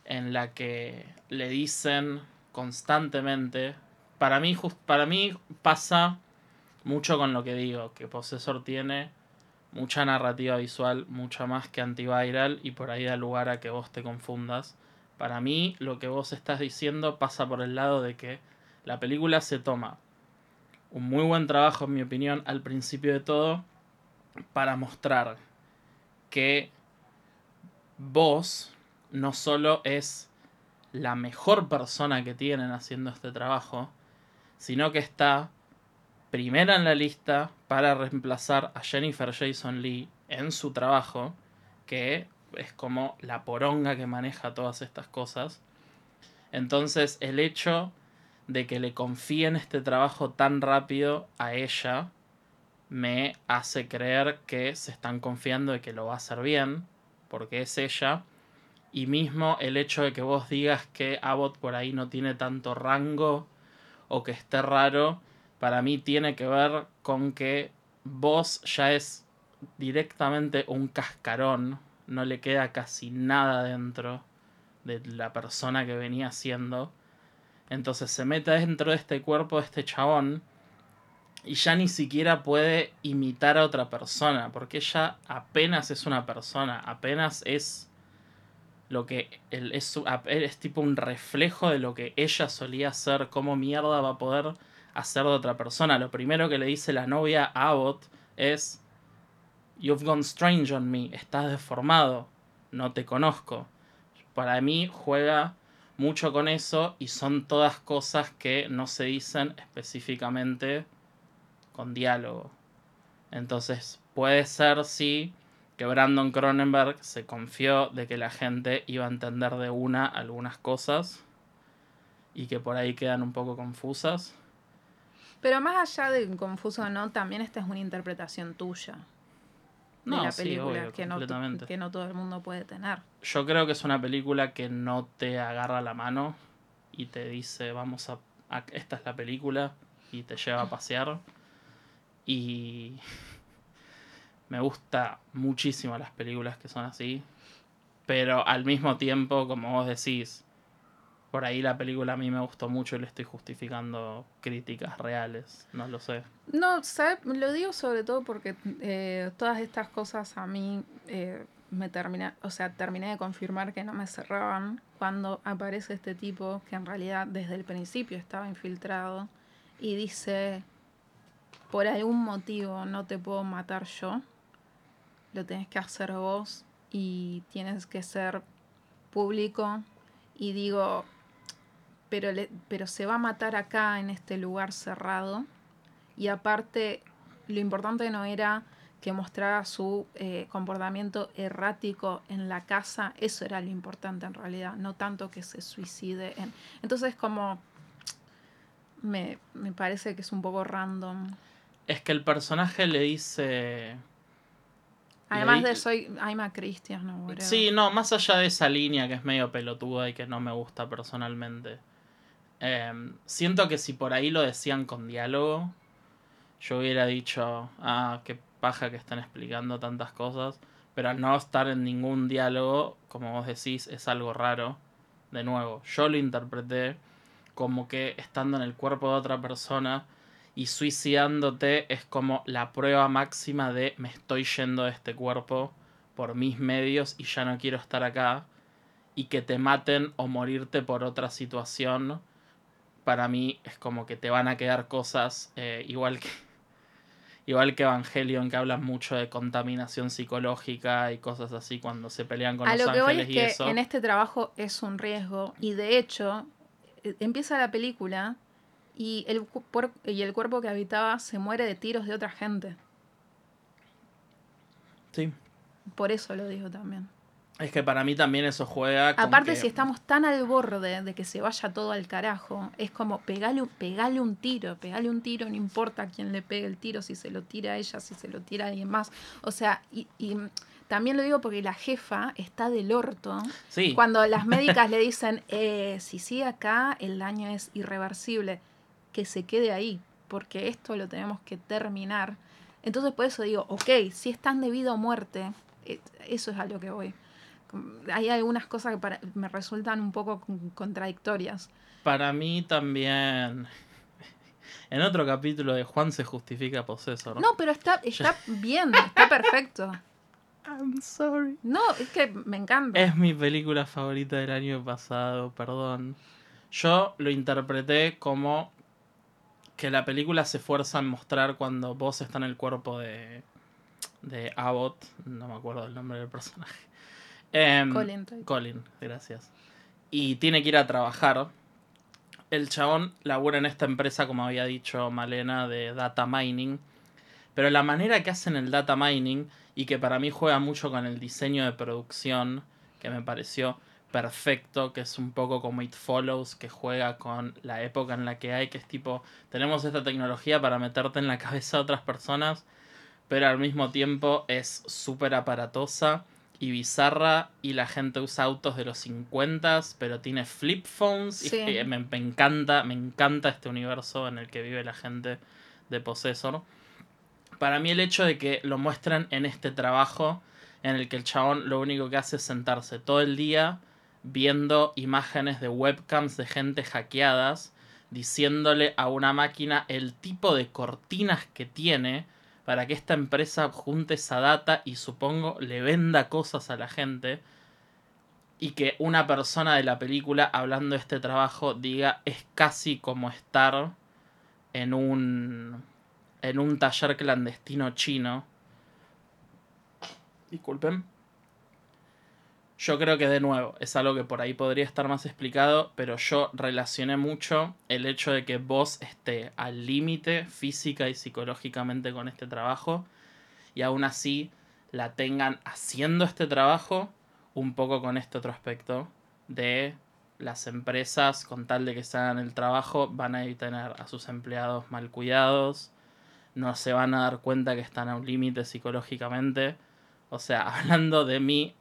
en la que le dicen constantemente. Para mí, para mí pasa mucho con lo que digo, que Possessor tiene mucha narrativa visual, mucha más que antiviral, y por ahí da lugar a que vos te confundas. Para mí, lo que vos estás diciendo pasa por el lado de que la película se toma un muy buen trabajo, en mi opinión, al principio de todo, para mostrar que vos no solo es la mejor persona que tienen haciendo este trabajo, sino que está primera en la lista para reemplazar a Jennifer Jason Lee en su trabajo, que es como la poronga que maneja todas estas cosas. Entonces, el hecho de que le confíen este trabajo tan rápido a ella me hace creer que se están confiando de que lo va a hacer bien, porque es ella. Y mismo el hecho de que vos digas que Abbott por ahí no tiene tanto rango o que esté raro, para mí tiene que ver con que vos ya es directamente un cascarón, no le queda casi nada dentro de la persona que venía siendo. Entonces se mete dentro de este cuerpo de este chabón y ya ni siquiera puede imitar a otra persona, porque ella apenas es una persona, apenas es lo que es, es tipo un reflejo de lo que ella solía ser, cómo mierda va a poder hacer de otra persona. Lo primero que le dice la novia a Abbott es You've gone strange on me, estás deformado, no te conozco. Para mí juega mucho con eso y son todas cosas que no se dicen específicamente con diálogo. Entonces puede ser sí que Brandon Cronenberg se confió de que la gente iba a entender de una algunas cosas y que por ahí quedan un poco confusas. Pero más allá de confuso o no, también esta es una interpretación tuya de No, la sí, película obvio, que, no, que no todo el mundo puede tener. Yo creo que es una película que no te agarra la mano y te dice, vamos a, a- esta es la película y te lleva a pasear. Y me gusta muchísimo las películas que son así, pero al mismo tiempo, como vos decís, por ahí la película a mí me gustó mucho y le estoy justificando críticas reales, no lo sé. No, ¿sabes? Lo digo sobre todo porque eh, todas estas cosas a mí eh, me termina, o sea, terminé de confirmar que no me cerraban cuando aparece este tipo que en realidad desde el principio estaba infiltrado y dice, por algún motivo no te puedo matar yo, lo tenés que hacer vos y tienes que ser público y digo, pero, le- pero se va a matar acá en este lugar cerrado. Y aparte, lo importante no era que mostrara su eh, comportamiento errático en la casa, eso era lo importante en realidad, no tanto que se suicide. En... Entonces como me, me parece que es un poco random. Es que el personaje le dice... Además de soy I'm a Christian, no, whatever. Sí, no, más allá de esa línea que es medio pelotuda y que no me gusta personalmente. eh, siento que si por ahí lo decían con diálogo, yo hubiera dicho, ah, qué paja que están explicando tantas cosas. Pero al no estar en ningún diálogo, como vos decís, es algo raro. De nuevo, yo lo interpreté como que estando en el cuerpo de otra persona y suicidándote es como la prueba máxima de me estoy yendo de este cuerpo por mis medios y ya no quiero estar acá y que te maten o morirte por otra situación para mí es como que te van a quedar cosas eh, igual que (laughs) igual que Evangelion que hablan mucho de contaminación psicológica y cosas así cuando se pelean con A los lo que voy ángeles y eso. en este trabajo es un riesgo y de hecho eh, empieza la película y el, y el cuerpo que habitaba se muere de tiros de otra gente. sí Por eso lo digo también. es que para mí también eso juega con Aparte, que- si estamos tan al borde de que se vaya todo al carajo, es como pegale, un- pegale un tiro, pegale un tiro, no importa a quién le pegue el tiro, si se lo tira a ella, si se lo tira a alguien más. O sea, y, y también lo digo porque la jefa está del orto. sí Cuando las médicas le dicen, (laughs) eh, si sigue acá, el daño es irreversible, que se quede ahí, porque esto lo tenemos que terminar. Entonces, por eso digo, ok, si es tan debido a muerte, eh, eso es a lo que voy. Hay algunas cosas que para- me resultan un poco con- contradictorias. Para mí también. (laughs) En otro capítulo de Juan se justifica Possessor. No, pero está, está (laughs) bien, está perfecto. I'm sorry. No, es que me encanta. Es mi película favorita del año pasado, perdón. Yo lo interpreté como que la película se esfuerza en mostrar cuando vos está en el cuerpo de, de Abbott, no me acuerdo del nombre del personaje. (laughs) Em, Colin. Colin, gracias. Y tiene que ir a trabajar. El chabón labura en esta empresa, como había dicho Malena, de data mining. Pero la manera que hacen el data mining, y que para mí juega mucho con el diseño de producción, que me pareció perfecto, que es un poco como It Follows, que juega con la época en la que hay, que es tipo, tenemos esta tecnología para meterte en la (laughs) cabeza a otras personas, pero al mismo tiempo es súper aparatosa y bizarra y la gente usa autos de los 50, pero tiene flip phones. y Sí. (laughs) me, me encanta, me encanta este universo en el que vive la gente de Possessor. Para mí el hecho de que lo muestran en este trabajo en el que el chabón lo único que hace es sentarse todo el día viendo imágenes de webcams de gente hackeadas, diciéndole a una máquina el tipo de cortinas que tiene para que esta empresa junte esa data y supongo le venda cosas a la gente y que una persona de la película hablando de este trabajo diga es casi como estar en un en un taller clandestino chino. Disculpen. Yo creo que de nuevo es algo que por ahí podría estar más explicado, pero yo relacioné mucho el hecho de que vos esté al límite física y psicológicamente con este trabajo y aún así la tengan haciendo este trabajo un poco con este otro aspecto de las empresas con tal de que se hagan el trabajo van a tener a sus empleados mal cuidados, no se van a dar cuenta que están a un límite psicológicamente. O sea, (laughs) hablando de mi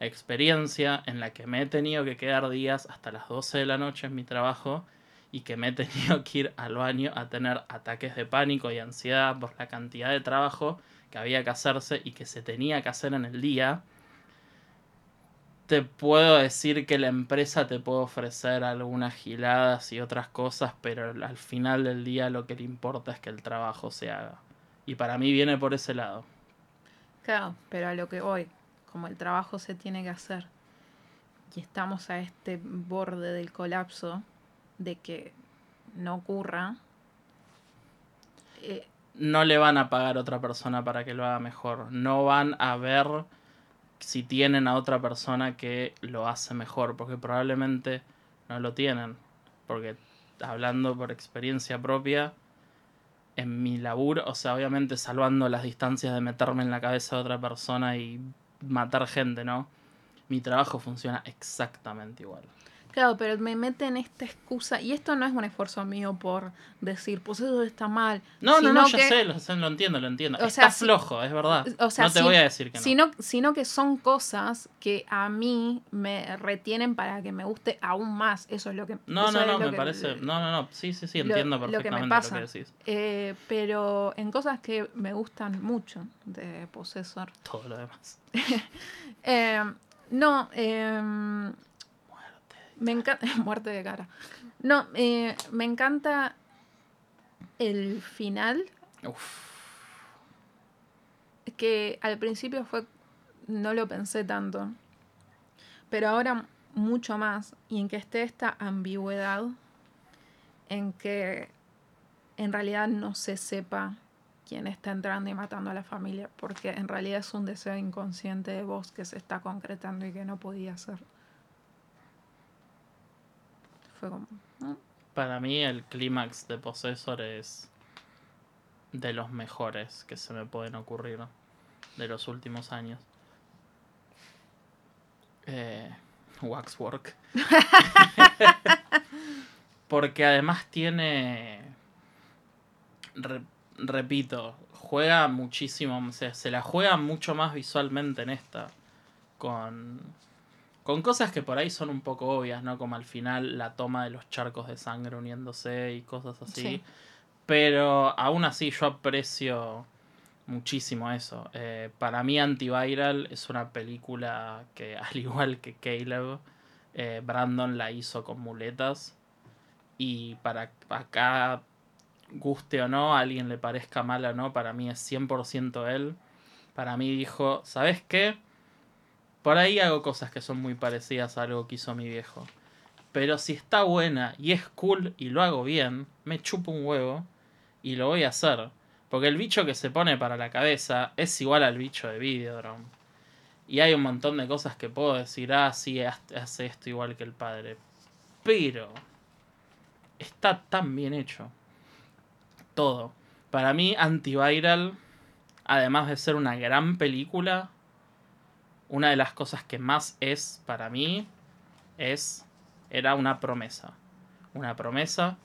experiencia en la que me he tenido que quedar días hasta las 12 de la noche en mi trabajo y que me he (laughs) tenido que ir al baño a tener ataques de pánico y ansiedad por la cantidad de trabajo que había que hacerse y que se tenía que hacer en el día. Te puedo decir que la empresa te puede ofrecer algunas giladas y otras cosas, pero al final del día lo que le importa es que el trabajo se haga. Y para mí viene por ese lado. Claro, pero a lo que voy, como el trabajo se tiene que hacer y estamos a este borde del colapso de que no ocurra, eh, no le van a pagar a otra persona para que lo haga mejor. No van a ver si tienen a otra persona que lo hace mejor, porque probablemente no lo tienen. Porque hablando por experiencia propia, en mi laburo, o sea, obviamente salvando las distancias de meterme en la cabeza de otra persona y matar gente, ¿no? Mi trabajo funciona exactamente igual. Claro, pero me meten esta excusa, y esto no es un esfuerzo mío por decir, pues eso está mal. No, no, no, ya que- sé, lo, entiendo, lo entiendo. O Está si- flojo, es verdad. O sea, no te si- voy a decir que no. Sino, sino que son cosas que a mí me retienen para que me guste aún más. Eso es lo que No, no, no, me que- parece. No, no, no. Sí, sí, sí, lo- entiendo lo que me perfectamente lo que decís. Eh, pero en cosas que me gustan mucho de Possessor. Todo lo demás. (laughs) Eh, no, eh. Me encanta. (laughs) Muerte de cara. No, eh, me encanta el final. Uf. que al principio fue no lo pensé tanto pero ahora mucho más y en que esté esta ambigüedad en que en realidad no se sepa quién está entrando y matando a la familia porque en realidad es un deseo inconsciente de vos que se está concretando y que no podía ser Para mí el clímax de Possessor es de los mejores que se me pueden ocurrir de los últimos años. Eh, Waxwork. (laughs) Porque además tiene... re- repito, juega muchísimo, o sea, se la juega mucho más visualmente en esta. Con, con cosas que por ahí son un poco obvias, ¿no? Como al final la toma de los charcos de sangre uniéndose y cosas así. Sí. Pero aún así yo aprecio muchísimo eso. Eh, para mí Antiviral es una película que (laughs) al igual que Caleb, eh, Brandon la hizo con muletas. Y para acá, guste o no, a alguien le parezca mala o no, para mí es 100% él. Para mí dijo, ¿sabes qué? Por ahí hago cosas que son muy parecidas a algo que hizo mi viejo. Pero si está buena y es cool y lo hago bien, me chupo un huevo y lo voy a hacer. Porque el bicho que se pone para la cabeza es igual al bicho de Videodrome. Y hay un montón de cosas que puedo decir, ah, sí, hace esto igual que el padre. Pero está tan bien hecho. Todo. Para mí, Antiviral, además de ser una gran película, una de las cosas que más es para mí es era una promesa. Una promesa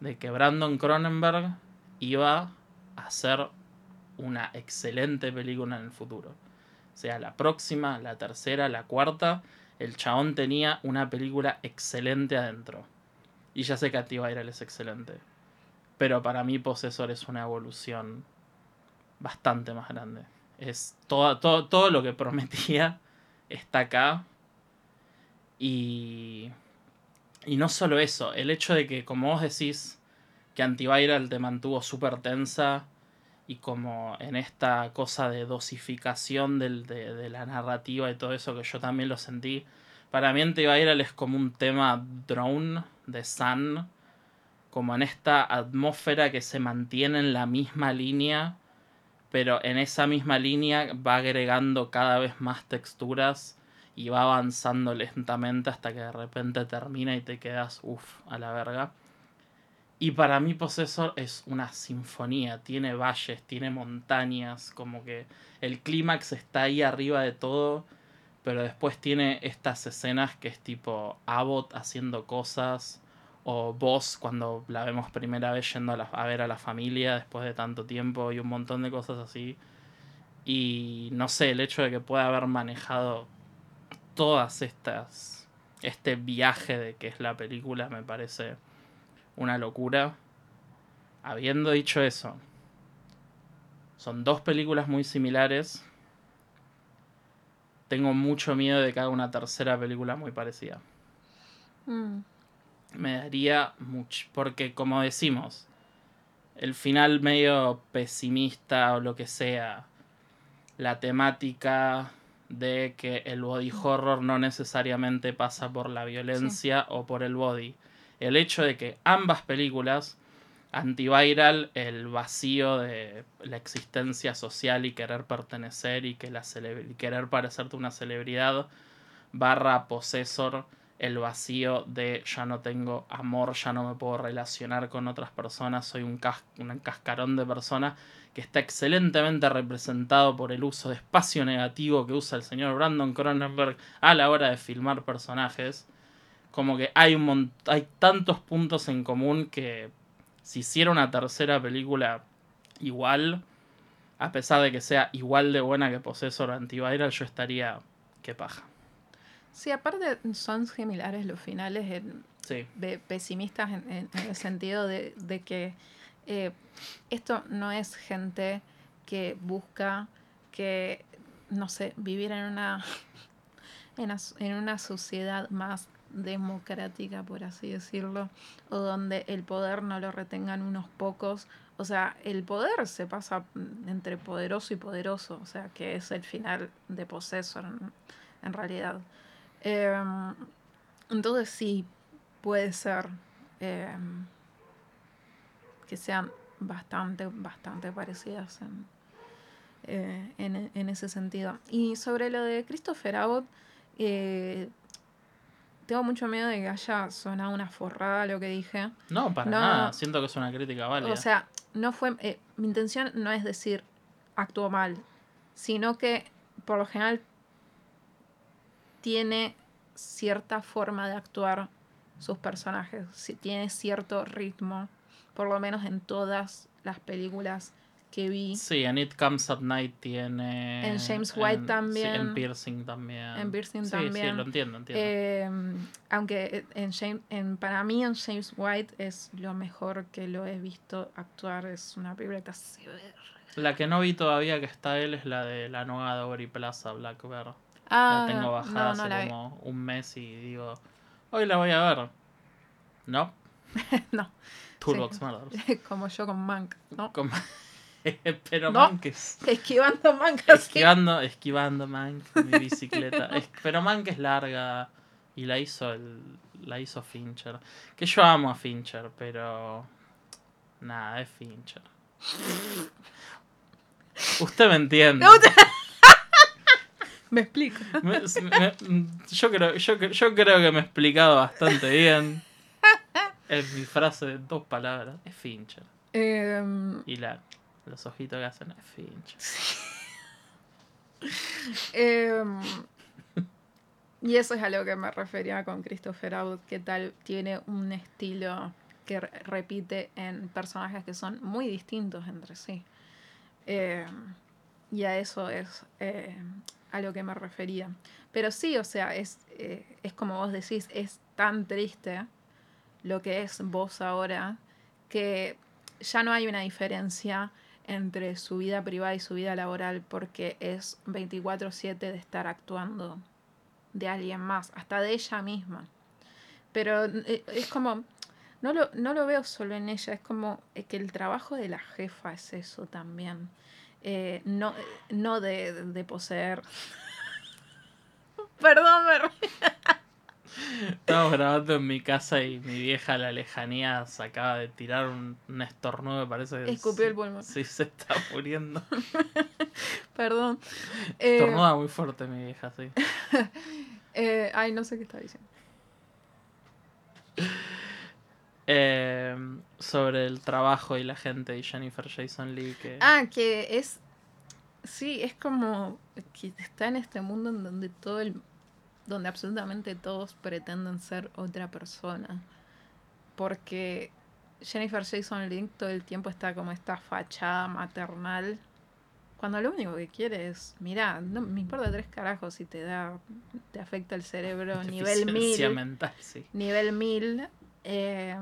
de que Brandon Cronenberg iba a hacer una excelente película en el futuro. O sea, la próxima, la tercera, la cuarta, el chabón tenía una película excelente adentro. Y ya sé que Antiviral es excelente. Pero para mí Possessor es una evolución bastante más grande. Es todo, todo, todo lo que (laughs) prometía está acá. Y, y no solo eso, el hecho de que, como vos decís, que Antiviral te mantuvo súper tensa y como en esta cosa de dosificación del- de, de la narrativa y todo eso que yo también lo sentí. Para mí Antiviral es como un tema drone de Sun, como en esta atmósfera que se mantiene en la misma línea, pero en esa misma línea va agregando cada vez más texturas y va avanzando lentamente hasta que de repente termina y te quedas, uff, a la verga. Y para mí Possessor es una sinfonía, tiene valles, tiene montañas, como que el clímax está ahí arriba de todo, pero después tiene estas escenas que es tipo Abbott haciendo cosas, o vos cuando la vemos primera vez yendo a, la- a ver a la familia después de tanto tiempo y un montón de cosas así. Y no sé, el hecho de que pueda haber manejado todas estas, este viaje de que es la película me parece una locura. Habiendo dicho eso, son dos películas muy similares. Tengo mucho miedo de que haga una tercera película muy parecida. Mm, Me daría mucho. Porque, como decimos, el final medio pesimista o lo que sea, la temática de que el body horror no necesariamente pasa por la violencia o por el body. El hecho de que ambas películas, Antiviral, el vacío de la existencia social y querer pertenecer y que la querer parecerte una celebridad, barra Possessor, el vacío de ya no tengo amor, ya no me puedo relacionar con otras personas, soy un, cas un cascarón de persona que está excelentemente representado por el uso de espacio negativo que usa el señor Brandon Cronenberg a la hora de filmar personajes. Como que hay, un hay tantos puntos en común que si hiciera una tercera película igual, a pesar de que sea igual de buena que Possessor Antiviral, yo estaría que paja. Sí, aparte son similares los finales de pesimistas en, el sentido de, que eh, esto no es gente que busca que, no sé, vivir en una, en una sociedad más democrática, por así decirlo, o donde el poder no lo retengan unos pocos. O sea, el poder se pasa entre poderoso y poderoso, o sea, que es el final de Possessor en realidad. Em, entonces sí, puede ser em, que sean bastante, bastante parecidas eh, en, en, ese sentido. Y sobre lo de Christopher Abbott, eh, tengo mucho miedo de que haya sonado una forrada lo que dije. No, para nada. Siento que es una crítica válida. O sea, no fue. Eh, mi intención no es decir actuó mal, sino que por lo general tiene cierta forma de actuar sus personajes, tiene cierto ritmo, por lo menos en todas las películas que vi. Sí, en It Comes at Night tiene. En James White también. en Piercing también. En Piercing también. Sí, lo entiendo, entiendo. Em, aunque en, James, en, para mí en James White es lo mejor que lo he visto actuar. Es una película que La que no vi todavía que está él es la de La Nueva Dory Plaza, Black Bear. Ah, la tengo bajada hace como un mes y digo, hoy la voy a ver. ¿No? (laughs) no. Toolbox sí. (laughs) como yo con Mank, ¿no? (laughs) Pero Mank es... Esquivando Mank. Esquivando, esquivando Mank, mi bicicleta. pero Mank es larga y la hizo el, la hizo Fincher. Que yo amo a Fincher, pero... Nada, es Fincher. Usted me entiende. Me explico. yo, creo, yo, yo creo que me he explicado bastante bien. Es mi frase de dos palabras. Es Fincher. Em, y la, los ojitos que hacen es Fincher. Em, y eso es a lo que me refería con Christopher Abbott, que tal tiene un estilo que repite en personajes que son muy distintos entre sí. Em, y a eso es a lo que me refería. Pero sí, o sea, es, eh, es como vos decís, es tan triste lo que es vos ahora que ya no hay una diferencia entre su vida privada y su vida laboral porque es 24/7 de estar actuando de alguien más, hasta de ella misma. Pero eh, es como, no lo, no lo veo solo en ella, es como eh, que el trabajo de la jefa es eso también. Eh, no, no de, de poseer. (laughs) Perdón, me Estamos grabando en mi casa y mi vieja a la lejanía se acaba de tirar un, estornudo, me parece que Escupió el pulmón. Sí, se está muriendo. (laughs) Perdón. Estornuda eh, muy fuerte mi vieja, sí. (laughs) eh, ay, no sé qué está diciendo. Eh, sobre el trabajo y la gente de Jennifer Jason Lee. Que... Ah, que es. Sí, es como que está en este mundo en donde todo el. donde absolutamente todos pretenden ser otra persona. Porque Jennifer Jason Lee todo el tiempo está como esta fachada maternal. Cuando lo único que quiere es, mira, no me importa tres carajos si te da, te afecta el cerebro (laughs) nivel mil. Mental, sí. Nivel mil eh,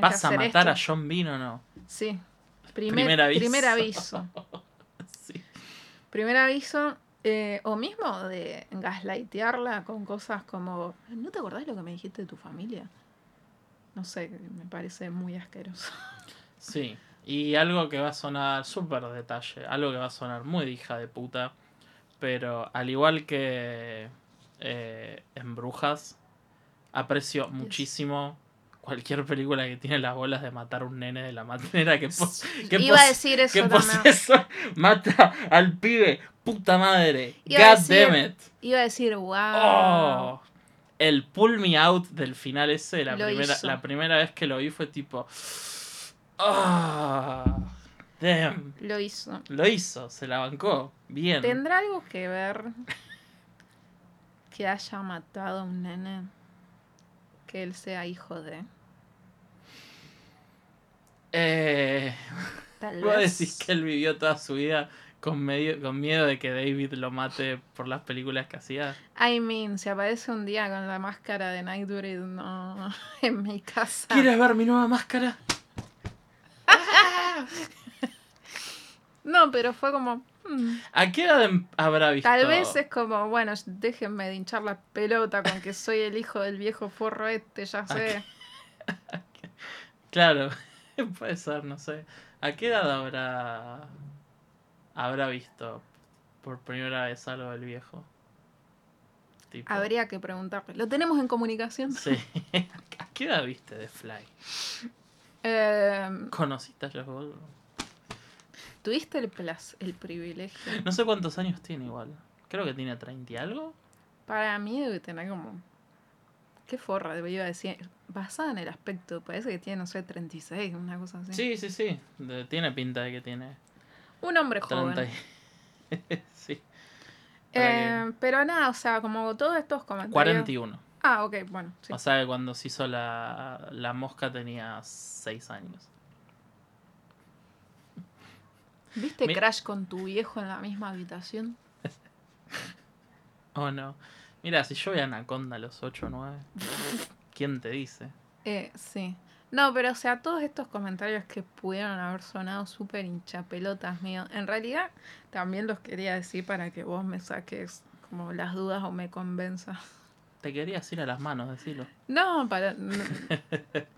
¿Vas a matar a John Bean o no? Sí. (laughs) Primer, aviso. Primer aviso. (laughs) Primer aviso. Eh, o mismo de gaslightearla con cosas como, ¿no te acordás lo que me dijiste de tu familia? No sé, me parece muy asqueroso. (laughs) Sí, y algo que va a sonar súper detalle, algo que va a sonar muy hija de puta, pero al igual que eh, en Brujas, aprecio muchísimo cualquier película que tiene las bolas de matar a un nene de la manera que, que Iba a decir eso que eso mata al pibe puta madre god damn it iba a decir wow oh, el pull me out del final ese, la, Lo primera, hizo. la primera vez que lo vi fue tipo. Ah, damn. Lo hizo. Lo hizo, se la bancó. Bien. ¿Tendrá algo que ver que haya matado a un nene? Que él sea hijo de. Eh, Tal vos vez. decís que él vivió toda su vida con, medio, con miedo de que David lo mate por las películas que hacía. I mean, si aparece un día con la máscara de Nightbreed, no. (laughs) En mi casa. ¿Quieres ver mi nueva máscara? (laughs) No, pero fue como. Hmm, ¿A qué edad em- habrá visto? Tal vez es como, bueno, déjenme de hinchar la pelota con que soy el hijo del viejo forro este, ya sé. (laughs) Claro, (laughs) puede ser, no sé. ¿A qué edad habrá habrá visto por primera vez algo del viejo? Tipo, Habría que preguntarle. ¿Lo tenemos en comunicación? Sí. (laughs) ¿A qué edad viste The Fly? Eh, ¿Conociste a Josh Goldblum? ¿Tuviste el, plas- el privilegio? No sé cuántos años tiene igual. Creo que tiene 30 y algo. Para mí debe tener como... Qué forra, debería decir. Basada en el aspecto, parece que tiene, no sé, 36, una cosa así. Sí, sí, sí. De- tiene pinta de que tiene Un hombre 30 joven. y... (laughs) sí. Que- Eh, pero nada, o sea, como todos estos comentarios... 41. Ah, ok, bueno, sí. O sea que cuando se hizo la, la mosca tenía 6 años. ¿Viste Mi- Crash con tu viejo en la misma habitación? (laughs) Oh no. Mira, si yo voy a Anaconda a los 8 o 9, ¿quién te dice? Eh, sí. No, pero o sea, todos estos comentarios que pudieron haber sonado súper hinchapelotas mío, en realidad también los quería decir para que vos me saques como las dudas o me convenzas. Te querías ir a las manos, decilo. No, para... (laughs)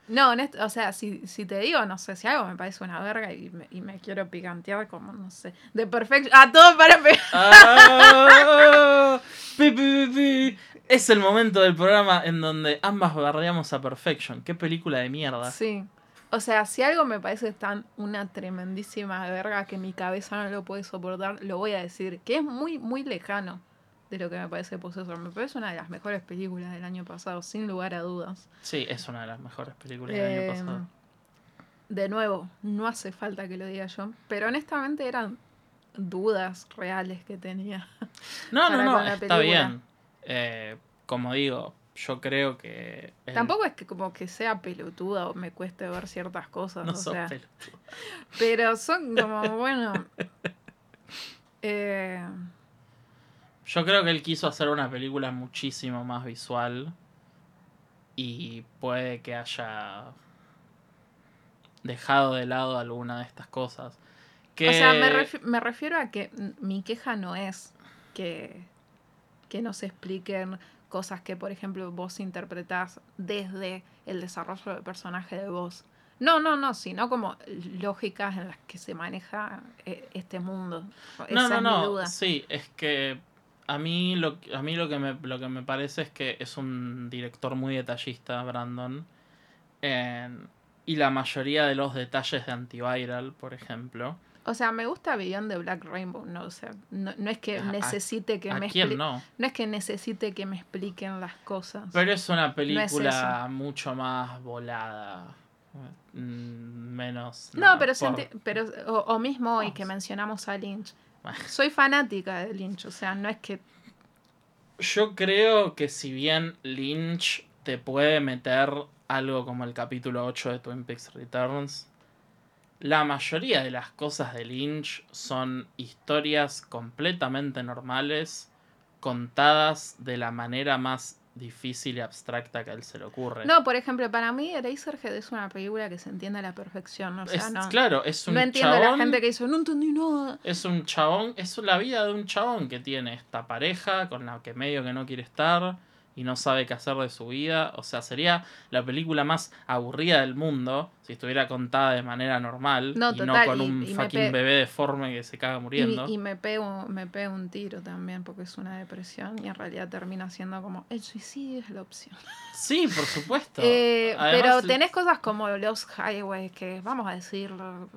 No, honest- o sea, si, si te digo, no sé, si algo me parece una verga y me, y me quiero picantear como, no sé, de perfecto... ¡Ah, todo para! (laughs) ¡Ah! Pi, pi, pi, pi. Es el momento del programa en donde ambas bardeamos a Perfection. Qué película de mierda. Sí. O sea, si algo me parece tan una tremendísima verga que mi cabeza no lo puede soportar, lo voy a decir, que es muy, muy lejano de lo que me parece Possessor. Me parece una de las mejores películas del año pasado, sin lugar a dudas. Sí, es una de las mejores películas del Eh, año pasado. de nuevo, no hace falta que lo diga yo, pero honestamente eran dudas reales que tenía. (laughs) No, no, no, está película. bien. Eh, como digo, yo creo que. el- Tampoco es que como que sea pelotuda o me cueste ver ciertas cosas, No o sea, pero son como, bueno... (laughs) Eh, Yo creo que él quiso hacer una película muchísimo más visual. Y puede que haya dejado de lado alguna de estas cosas. Que... O sea, me, refi- me refiero a que mi queja no es que, que no se expliquen cosas que, por ejemplo, vos interpretás desde el desarrollo del personaje de vos. No, no, no, sino como lógicas en las que se maneja eh, este mundo. Esa No, no, es mi no. duda. Sí, es que a mí lo, a mí lo que me, lo que me parece es que es un director muy detallista, Brandon. Y la mayoría de los detalles de Antiviral, por ejemplo. O sea, me gusta Beyond the Black Rainbow, no, o sea, no, no es que ¿A- necesite que ¿A me quién expli- no? no es que necesite que me expliquen las cosas. Pero es una es película mucho más volada. mm, Menos. No, pero, por- pero o, o mismo hoy que mencionamos a Lynch. Soy fanática de Lynch, o sea, no es que... Yo creo que si bien Lynch te puede meter algo como el capítulo 8 de Twin Peaks Returns, la mayoría de las cosas de Lynch son historias completamente normales, contadas de la manera más difícil y abstracta que a él se le ocurre. No, por ejemplo, para mí Eraserhead es una película que se entiende a la perfección, o sea, es, no, claro, es un no entiendo a la chabón- gente que dice, no entendí nada. Es un chabón, es la vida de un chabón que tiene esta pareja con la que medio que no quiere estar y no sabe qué hacer de su vida. O sea, sería la película más aburrida del mundo si estuviera contada de manera normal No, y total, no con un y fucking bebé deforme que se caga muriendo. Y, y me, pego, me pego un tiro también porque es una depresión y en realidad termina siendo como el suicidio es la opción. Sí, por supuesto. (laughs) Eh, Además, pero tenés cosas como los highways que, vamos a decirlo,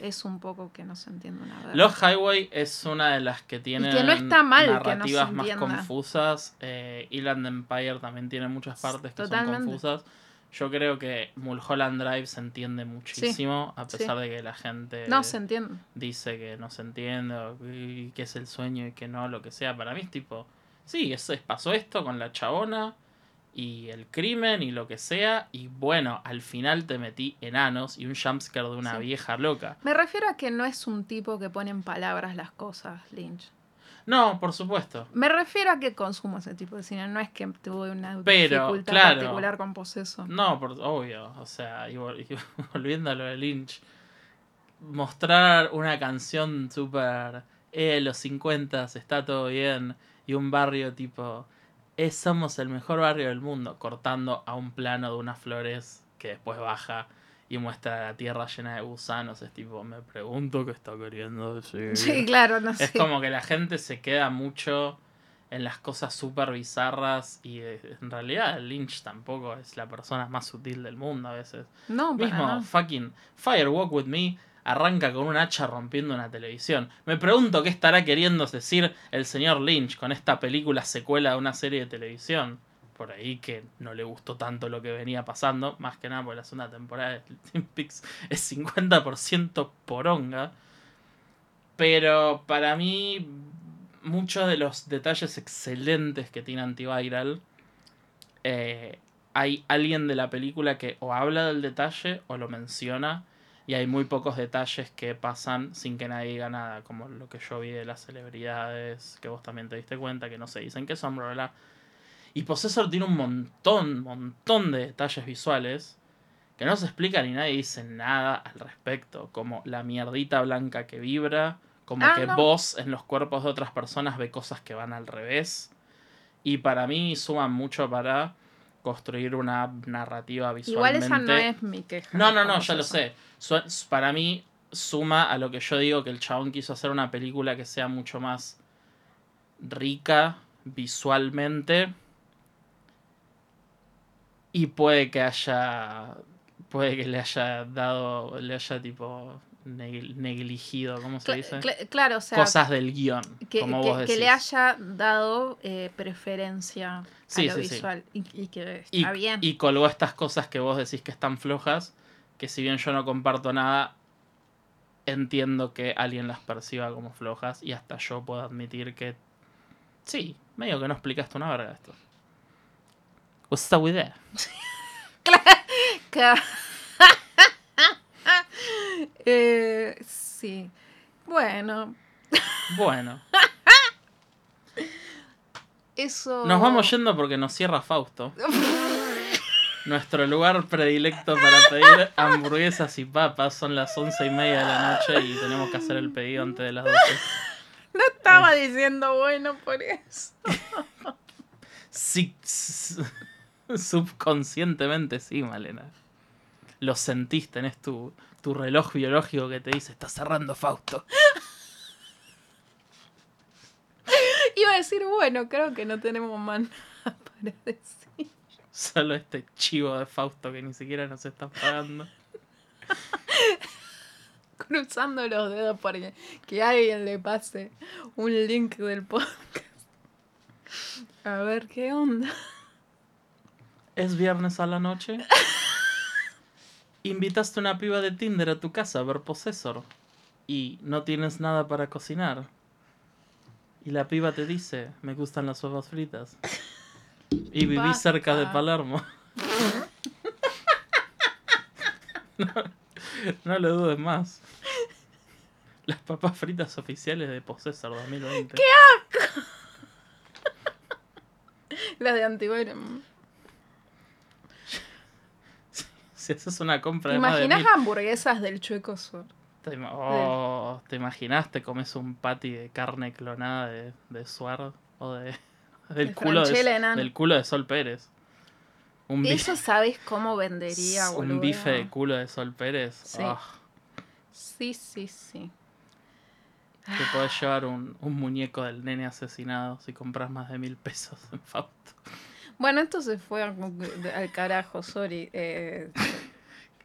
es un poco que no se entiende una verdad. Los Highway es una de las que tienen que no está mal que no se narrativas más confusas. Eh, Inland Empire también tiene muchas partes que Totalmente. son confusas. Yo creo que Mulholland Drive se entiende muchísimo, a sí. pesar de que la gente No se entiende. dice que no se entiende, o que es el sueño y que no, lo que sea. Para mí es tipo, sí, eso es, pasó esto con la chabona y el crimen y lo que sea. Y bueno, al final te metí enanos y un jumpscare de una Sí. vieja loca. Me refiero a que no es un tipo que pone en palabras las cosas, Lynch. No, por supuesto. Me refiero a que consumo ese tipo de cine, no es que tuve una Pero, dificultad claro. particular con Poseso. No, por, obvio. O sea, y, vol- (laughs) y volviendo a lo de Lynch, mostrar una canción súper. Eh, los 50 está todo bien. Y un barrio tipo. Eh, somos el mejor barrio del mundo. Cortando a un plano de unas flores que después baja y muestra la tierra llena de gusanos. Es tipo, me pregunto qué está queriendo decir. Sí, claro, no (laughs) sé. Es como que la gente se queda mucho en las cosas súper bizarras y eh, en realidad Lynch tampoco es la persona más sutil del mundo a veces. No, Mismo nada. fucking Firewalk With Me arranca con un hacha rompiendo una televisión. Me pregunto qué estará queriendo decir el señor Lynch con esta película secuela de una serie de televisión. Por ahí que no le gustó tanto lo que venía pasando, más que nada porque la segunda temporada de Twin Peaks es 50% poronga. Pero para mí, muchos de los detalles excelentes que tiene Antiviral, eh, hay alguien de la película que o habla del detalle o lo menciona. Y hay muy pocos detalles que pasan sin que nadie diga nada, como lo que yo vi de las celebridades, que vos también te diste cuenta, que no se dicen que son, bla, bla. Y Possessor tiene un montón, montón de detalles visuales que no se explican y nadie dice nada al respecto, como la mierdita blanca que vibra, como Ah, que no. vos en los cuerpos de otras personas ve cosas que van al revés. Y para mí suman mucho para construir una narrativa Igual visualmente. esa no es mi queja. No, no, no, ya lo sé. Su- para mí suma a lo que yo digo que el chabón quiso hacer una película que sea mucho más rica visualmente. Y puede que haya. Puede que le haya dado. Le haya tipo. Neg- negligido, ¿cómo se dice? cla- claro, o sea, Cosas del guion. que, como que- vos que decís. le haya dado eh, preferencia Sí, a lo sí, sí. visual y, y que y, está bien. y colgó estas cosas que vos decís que están flojas, que si bien yo no comparto nada, entiendo que alguien las perciba como flojas y hasta yo puedo admitir que sí, medio que no explicaste una verga esto. What's up with that? (laughs) Ca- Eh, sí. Bueno, Bueno, (laughs) eso. nos vamos yendo porque nos cierra Fausto. (laughs) Nuestro lugar predilecto para pedir hamburguesas y papas son las once y media de la noche y tenemos que hacer el pedido antes de las 12. No estaba diciendo bueno por eso. Sí, subconscientemente sí, Malena. Lo sentís, tenés tu, tu reloj biológico que te dice, está cerrando Fausto. (laughs) Iba a decir, bueno, creo que no tenemos más (laughs) nada para decir. Solo este chivo de Fausto que ni siquiera nos está pagando. (laughs) Cruzando los dedos para que, que alguien le pase un link del podcast. A ver qué onda. Es viernes a la noche. Invitaste a una piba de Tinder a tu casa a ver Possessor. Y no tienes nada para cocinar. Y la piba te dice, me gustan las papas fritas. Y viví Basta. cerca de Palermo. no, no lo dudes más. Las papas fritas oficiales de Possessor 2020. La de Antivenom. Si haces una compra ¿Te de más de imaginas hamburguesas del Chueco Sur? Te, oh, ¿te imaginas? Te comes un patty de carne clonada de, de Suar o de, (laughs) del, De culo de, del culo de Sol Pérez. Un bife, Eso sabes cómo vendería, boludo. (laughs) un bife de culo de Sol Pérez. Sí. Oh, Sí, sí, sí. te podés llevar un, un muñeco del nene asesinado si compras más de mil pesos en Fausto. Bueno, esto se fue al carajo, sorry. Eh,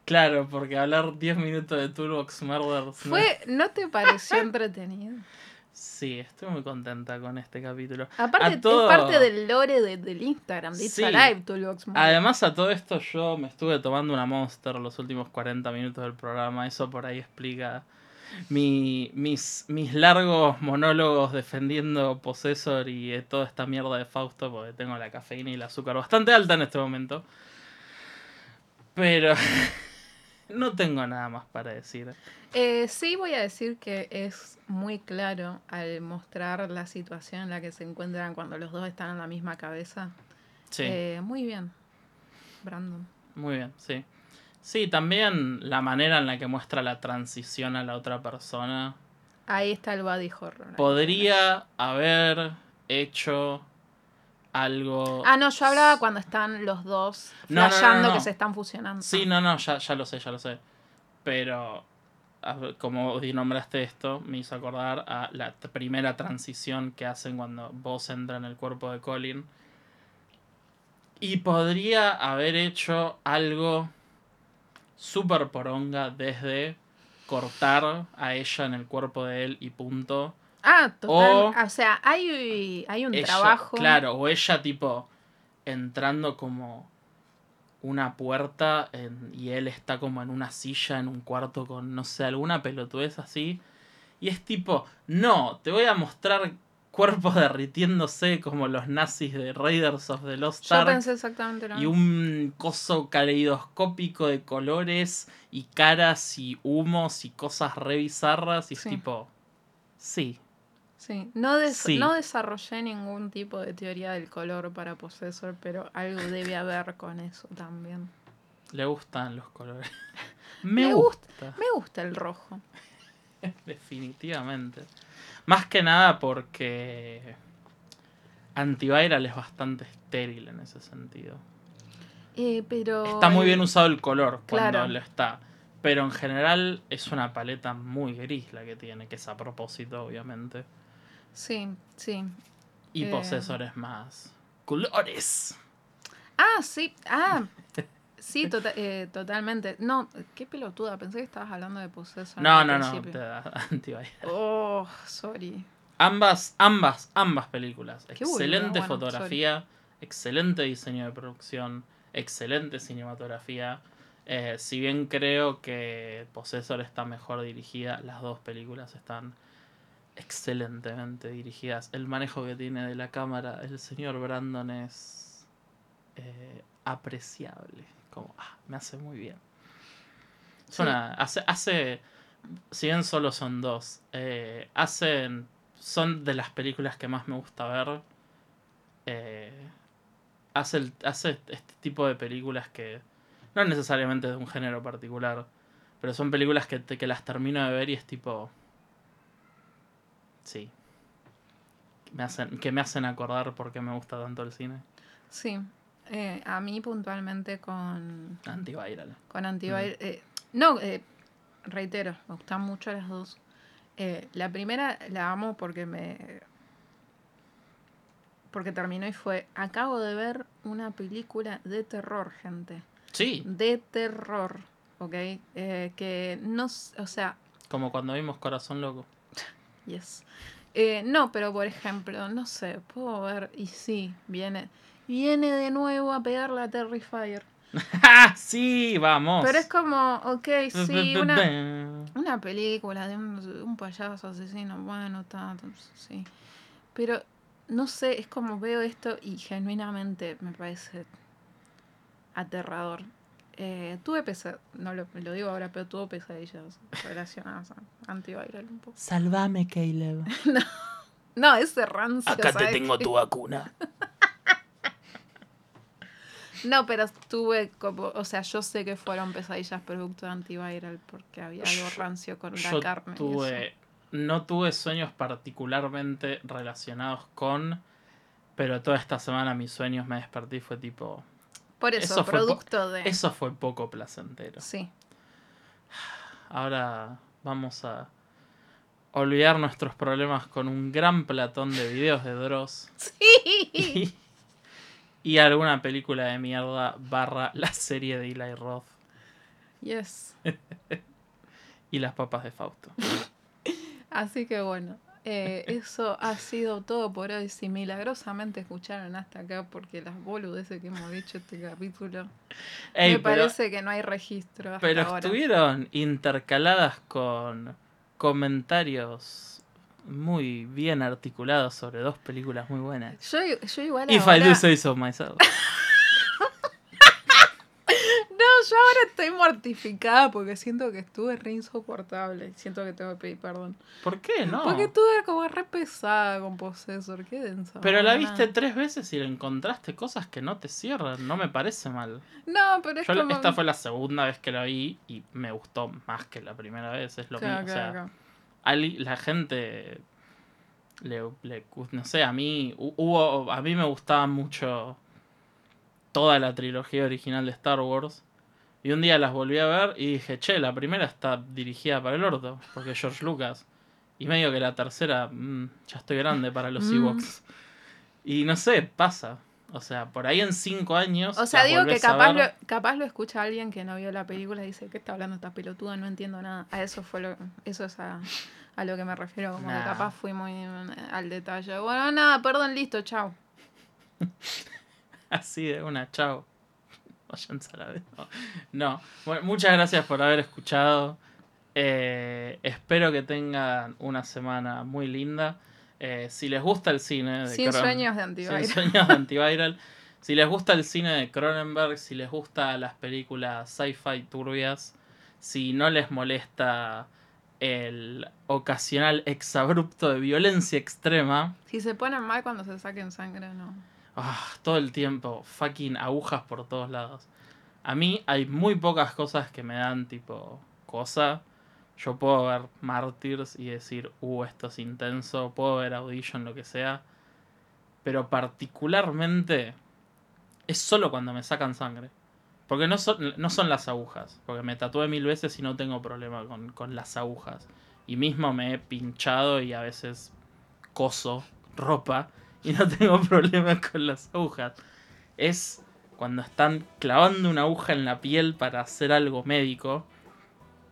Claro, porque hablar 10 minutos de Toolbox Murders. Fue, ¿No te pareció entretenido? Sí, estoy muy contenta con este capítulo. Aparte, todo- es parte del lore de- del Instagram, de It's Sí. Alive, Toolbox Murders. Además, a todo esto yo me estuve tomando una Monster los últimos 40 minutos del programa. Eso por ahí explica mi- mis, mis largos monólogos defendiendo Possessor y eh, toda esta mierda de Fausto, porque tengo la cafeína y el azúcar bastante alta en este momento. Pero (laughs) no tengo nada más para decir. Eh, sí voy a decir que es muy claro al mostrar la situación en la que se encuentran cuando los dos están en la misma cabeza. Sí, Eh, muy bien, Brandon. muy bien, sí. Sí, también la manera en la que muestra la transición a la otra persona. Ahí está el body horror. Podría haber hecho algo. Ah, no, yo hablaba cuando están los dos No, no, que se están fusionando. Sí, no, no, ya, ya lo sé, ya lo sé. Pero como nombraste esto, me hizo acordar a la primera transición que hacen cuando vos entra en el cuerpo de Colin. Y podría haber hecho algo súper poronga desde cortar a ella en el cuerpo de él y punto. Ah, total. O- O, sea, hay, hay un Ella- trabajo. Claro, o ella tipo entrando como una puerta en- y él está como en una silla en un cuarto con, no sé, alguna pelotudez así. Y es tipo, no, te voy a mostrar cuerpos (laughs) derritiéndose como los nazis de Raiders of the Lost Yo Ark. pensé exactamente lo Y un coso caleidoscópico de colores y caras y humos y cosas re bizarras. Y es tipo, sí, Sí, no, des- Sí. no desarrollé ningún tipo de teoría del color para Possessor, pero algo debe haber con eso también. Le gustan los colores. (laughs) Me, Me gusta. Me gusta el rojo. (laughs) Definitivamente. Más que nada porque Antiviral es bastante estéril en ese sentido. Eh, pero Está muy bien usado el color cuando Claro. lo está. Pero en general es una paleta muy gris la que tiene, que es a propósito, obviamente. Sí, sí. Y Eh. Possessor es más. ¡Colores! Ah, sí. Ah, (laughs) sí, tota- eh, totalmente. No, qué pelotuda. Pensé que estabas hablando de Possessor. No, no, no. te. (laughs) Oh, sorry. Ambas, ambas, ambas películas. Qué excelente bueno, fotografía, excelente diseño de producción, excelente cinematografía. Eh, si bien creo que Possessor está mejor dirigida, las dos películas están excelentemente dirigidas. El manejo que tiene de la cámara el señor Brandon es eh, apreciable. Como, ah, me hace muy bien. Sí. una- hace, hace, si bien solo son dos, eh, hacen, son de las películas que más me gusta ver. Eh, hace, el- hace este tipo de películas que no necesariamente de un género particular, pero son películas que, te- que las termino de ver y es tipo... Sí. Me hacen, que me hacen acordar por qué me gusta tanto el cine. Sí. Eh, a mí puntualmente con, Antiviral. con Antiviral. eh, no, eh, reitero, me gustan mucho las dos. Eh, la primera la amo porque me. Porque terminó y fue. Acabo de ver una película de terror, gente. Sí, De terror. ¿Ok? Eh, que no. O sea, como cuando vimos Corazón Loco. (laughs) Yes. Eh, no, pero por ejemplo, no sé, puedo ver, y sí, viene, viene de nuevo a pegarle a Terrifier. ¡Ah! (laughs) Sí, vamos. Pero es como, ok, sí, una, (laughs) una película de un, un payaso asesino, bueno, tanto, sí. Pero, no sé, es como veo esto y genuinamente me parece aterrador. Eh, tuve pesadillas, no lo, lo digo ahora, pero tuve pesadillas relacionadas a antiviral un poco. Salvame, Caleb. (laughs) No, ese rancio. Acá te ¿sabes tengo tu vacuna. No, pero tuve como, o sea, yo sé que fueron pesadillas producto de antiviral porque había algo rancio con la Yo carne. y tuve. eso. No tuve sueños particularmente relacionados con. Pero toda esta semana mis sueños me desperté y fue tipo. Por eso, eso producto de. Eso fue poco placentero. Sí. Ahora vamos a olvidar nuestros problemas con un gran platón de videos de Dross. (laughs) Sí. (laughs) Y, alguna película de mierda barra la serie de Eli Roth. Yes. (laughs) y las papas de Fausto. Así que bueno, eh, (laughs) eso ha sido todo por hoy. Si milagrosamente escucharon hasta acá, porque las boludeces que hemos dicho este capítulo, Ey, me pero, parece que no hay registro. Hasta pero ahora. estuvieron intercaladas con comentarios muy bien articulados sobre dos películas muy buenas. Yo, yo igual If ahora... I do say so myself. (laughs) No, yo ahora estoy mortificada porque siento que estuve re insoportable. Siento que tengo que pedir perdón. ¿Por qué no? Porque estuve como re pesada con Possessor. Qué densa. Pero la viste tres veces y le encontraste cosas que no te cierran. No me parece mal. No, pero es Yo como... esta fue la segunda vez que la vi y me gustó más que la primera vez. Es lo Claro, mismo. o claro, sea, claro. La gente le, no sé, a mí hu- hubo a mí me gustaba mucho toda la trilogía original de Star Wars. Y un día las volví a ver y dije, che, la primera está dirigida para el orto, porque es George Lucas. Y medio que la tercera, mm, ya estoy grande para los Mm. Ewoks. Y no sé, pasa. O sea, por ahí en cinco años. O sea, digo que capaz lo, capaz lo escucha alguien que no vio la película y dice, ¿qué está hablando esta pelotuda? No entiendo nada. A eso fue lo, eso es a, a lo que me refiero, como Nah. que capaz fui muy eh, al detalle. Bueno, nada, perdón, listo, chao. (laughs) Así de una, chao. Váyanse a la vez. No. No. Bueno, muchas gracias por haber escuchado. Eh, espero que tengan una semana muy linda. Eh, si les gusta el cine de Sin Cron- sueños de Sin sueños de (laughs) antiviral. Si les gusta el cine de Cronenberg, si les gusta las películas sci-fi turbias, si no les molesta el ocasional exabrupto de violencia extrema, Si se ponen mal cuando se saquen sangre, no. Ah, todo el tiempo, fucking agujas por todos lados. A mí hay muy pocas cosas que me dan tipo cosa. Yo puedo ver Martyrs y decir, uh, esto es intenso. Puedo ver Audition, lo que sea. Pero particularmente es solo cuando me sacan sangre. Porque no son, no son las agujas. Porque me tatué mil veces y no tengo problema con, con las agujas. Y mismo me he pinchado y a veces coso ropa y no tengo (laughs) problema con las agujas. Es cuando están clavando una aguja en la piel para hacer algo médico.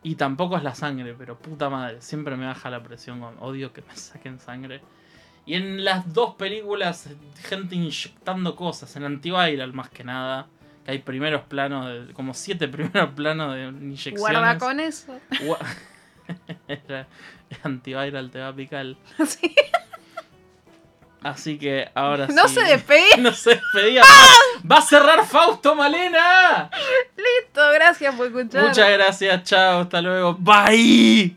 Y tampoco es la sangre, pero puta madre, siempre me baja la presión con odio que me saquen sangre. Y en las dos películas, gente inyectando cosas, en Antiviral más que nada. Que hay primeros planos, de, como siete (laughs) primeros planos de inyecciones. Guarda con eso. Gua- (laughs) Antiviral te va a picar. (laughs) Sí. Así que ahora (laughs) No sí. se despegue. (laughs) No se despedía. ¡Va a cerrar Fausto Malena! Listo, gracias por escuchar. Muchas gracias, chao, hasta luego. Bye.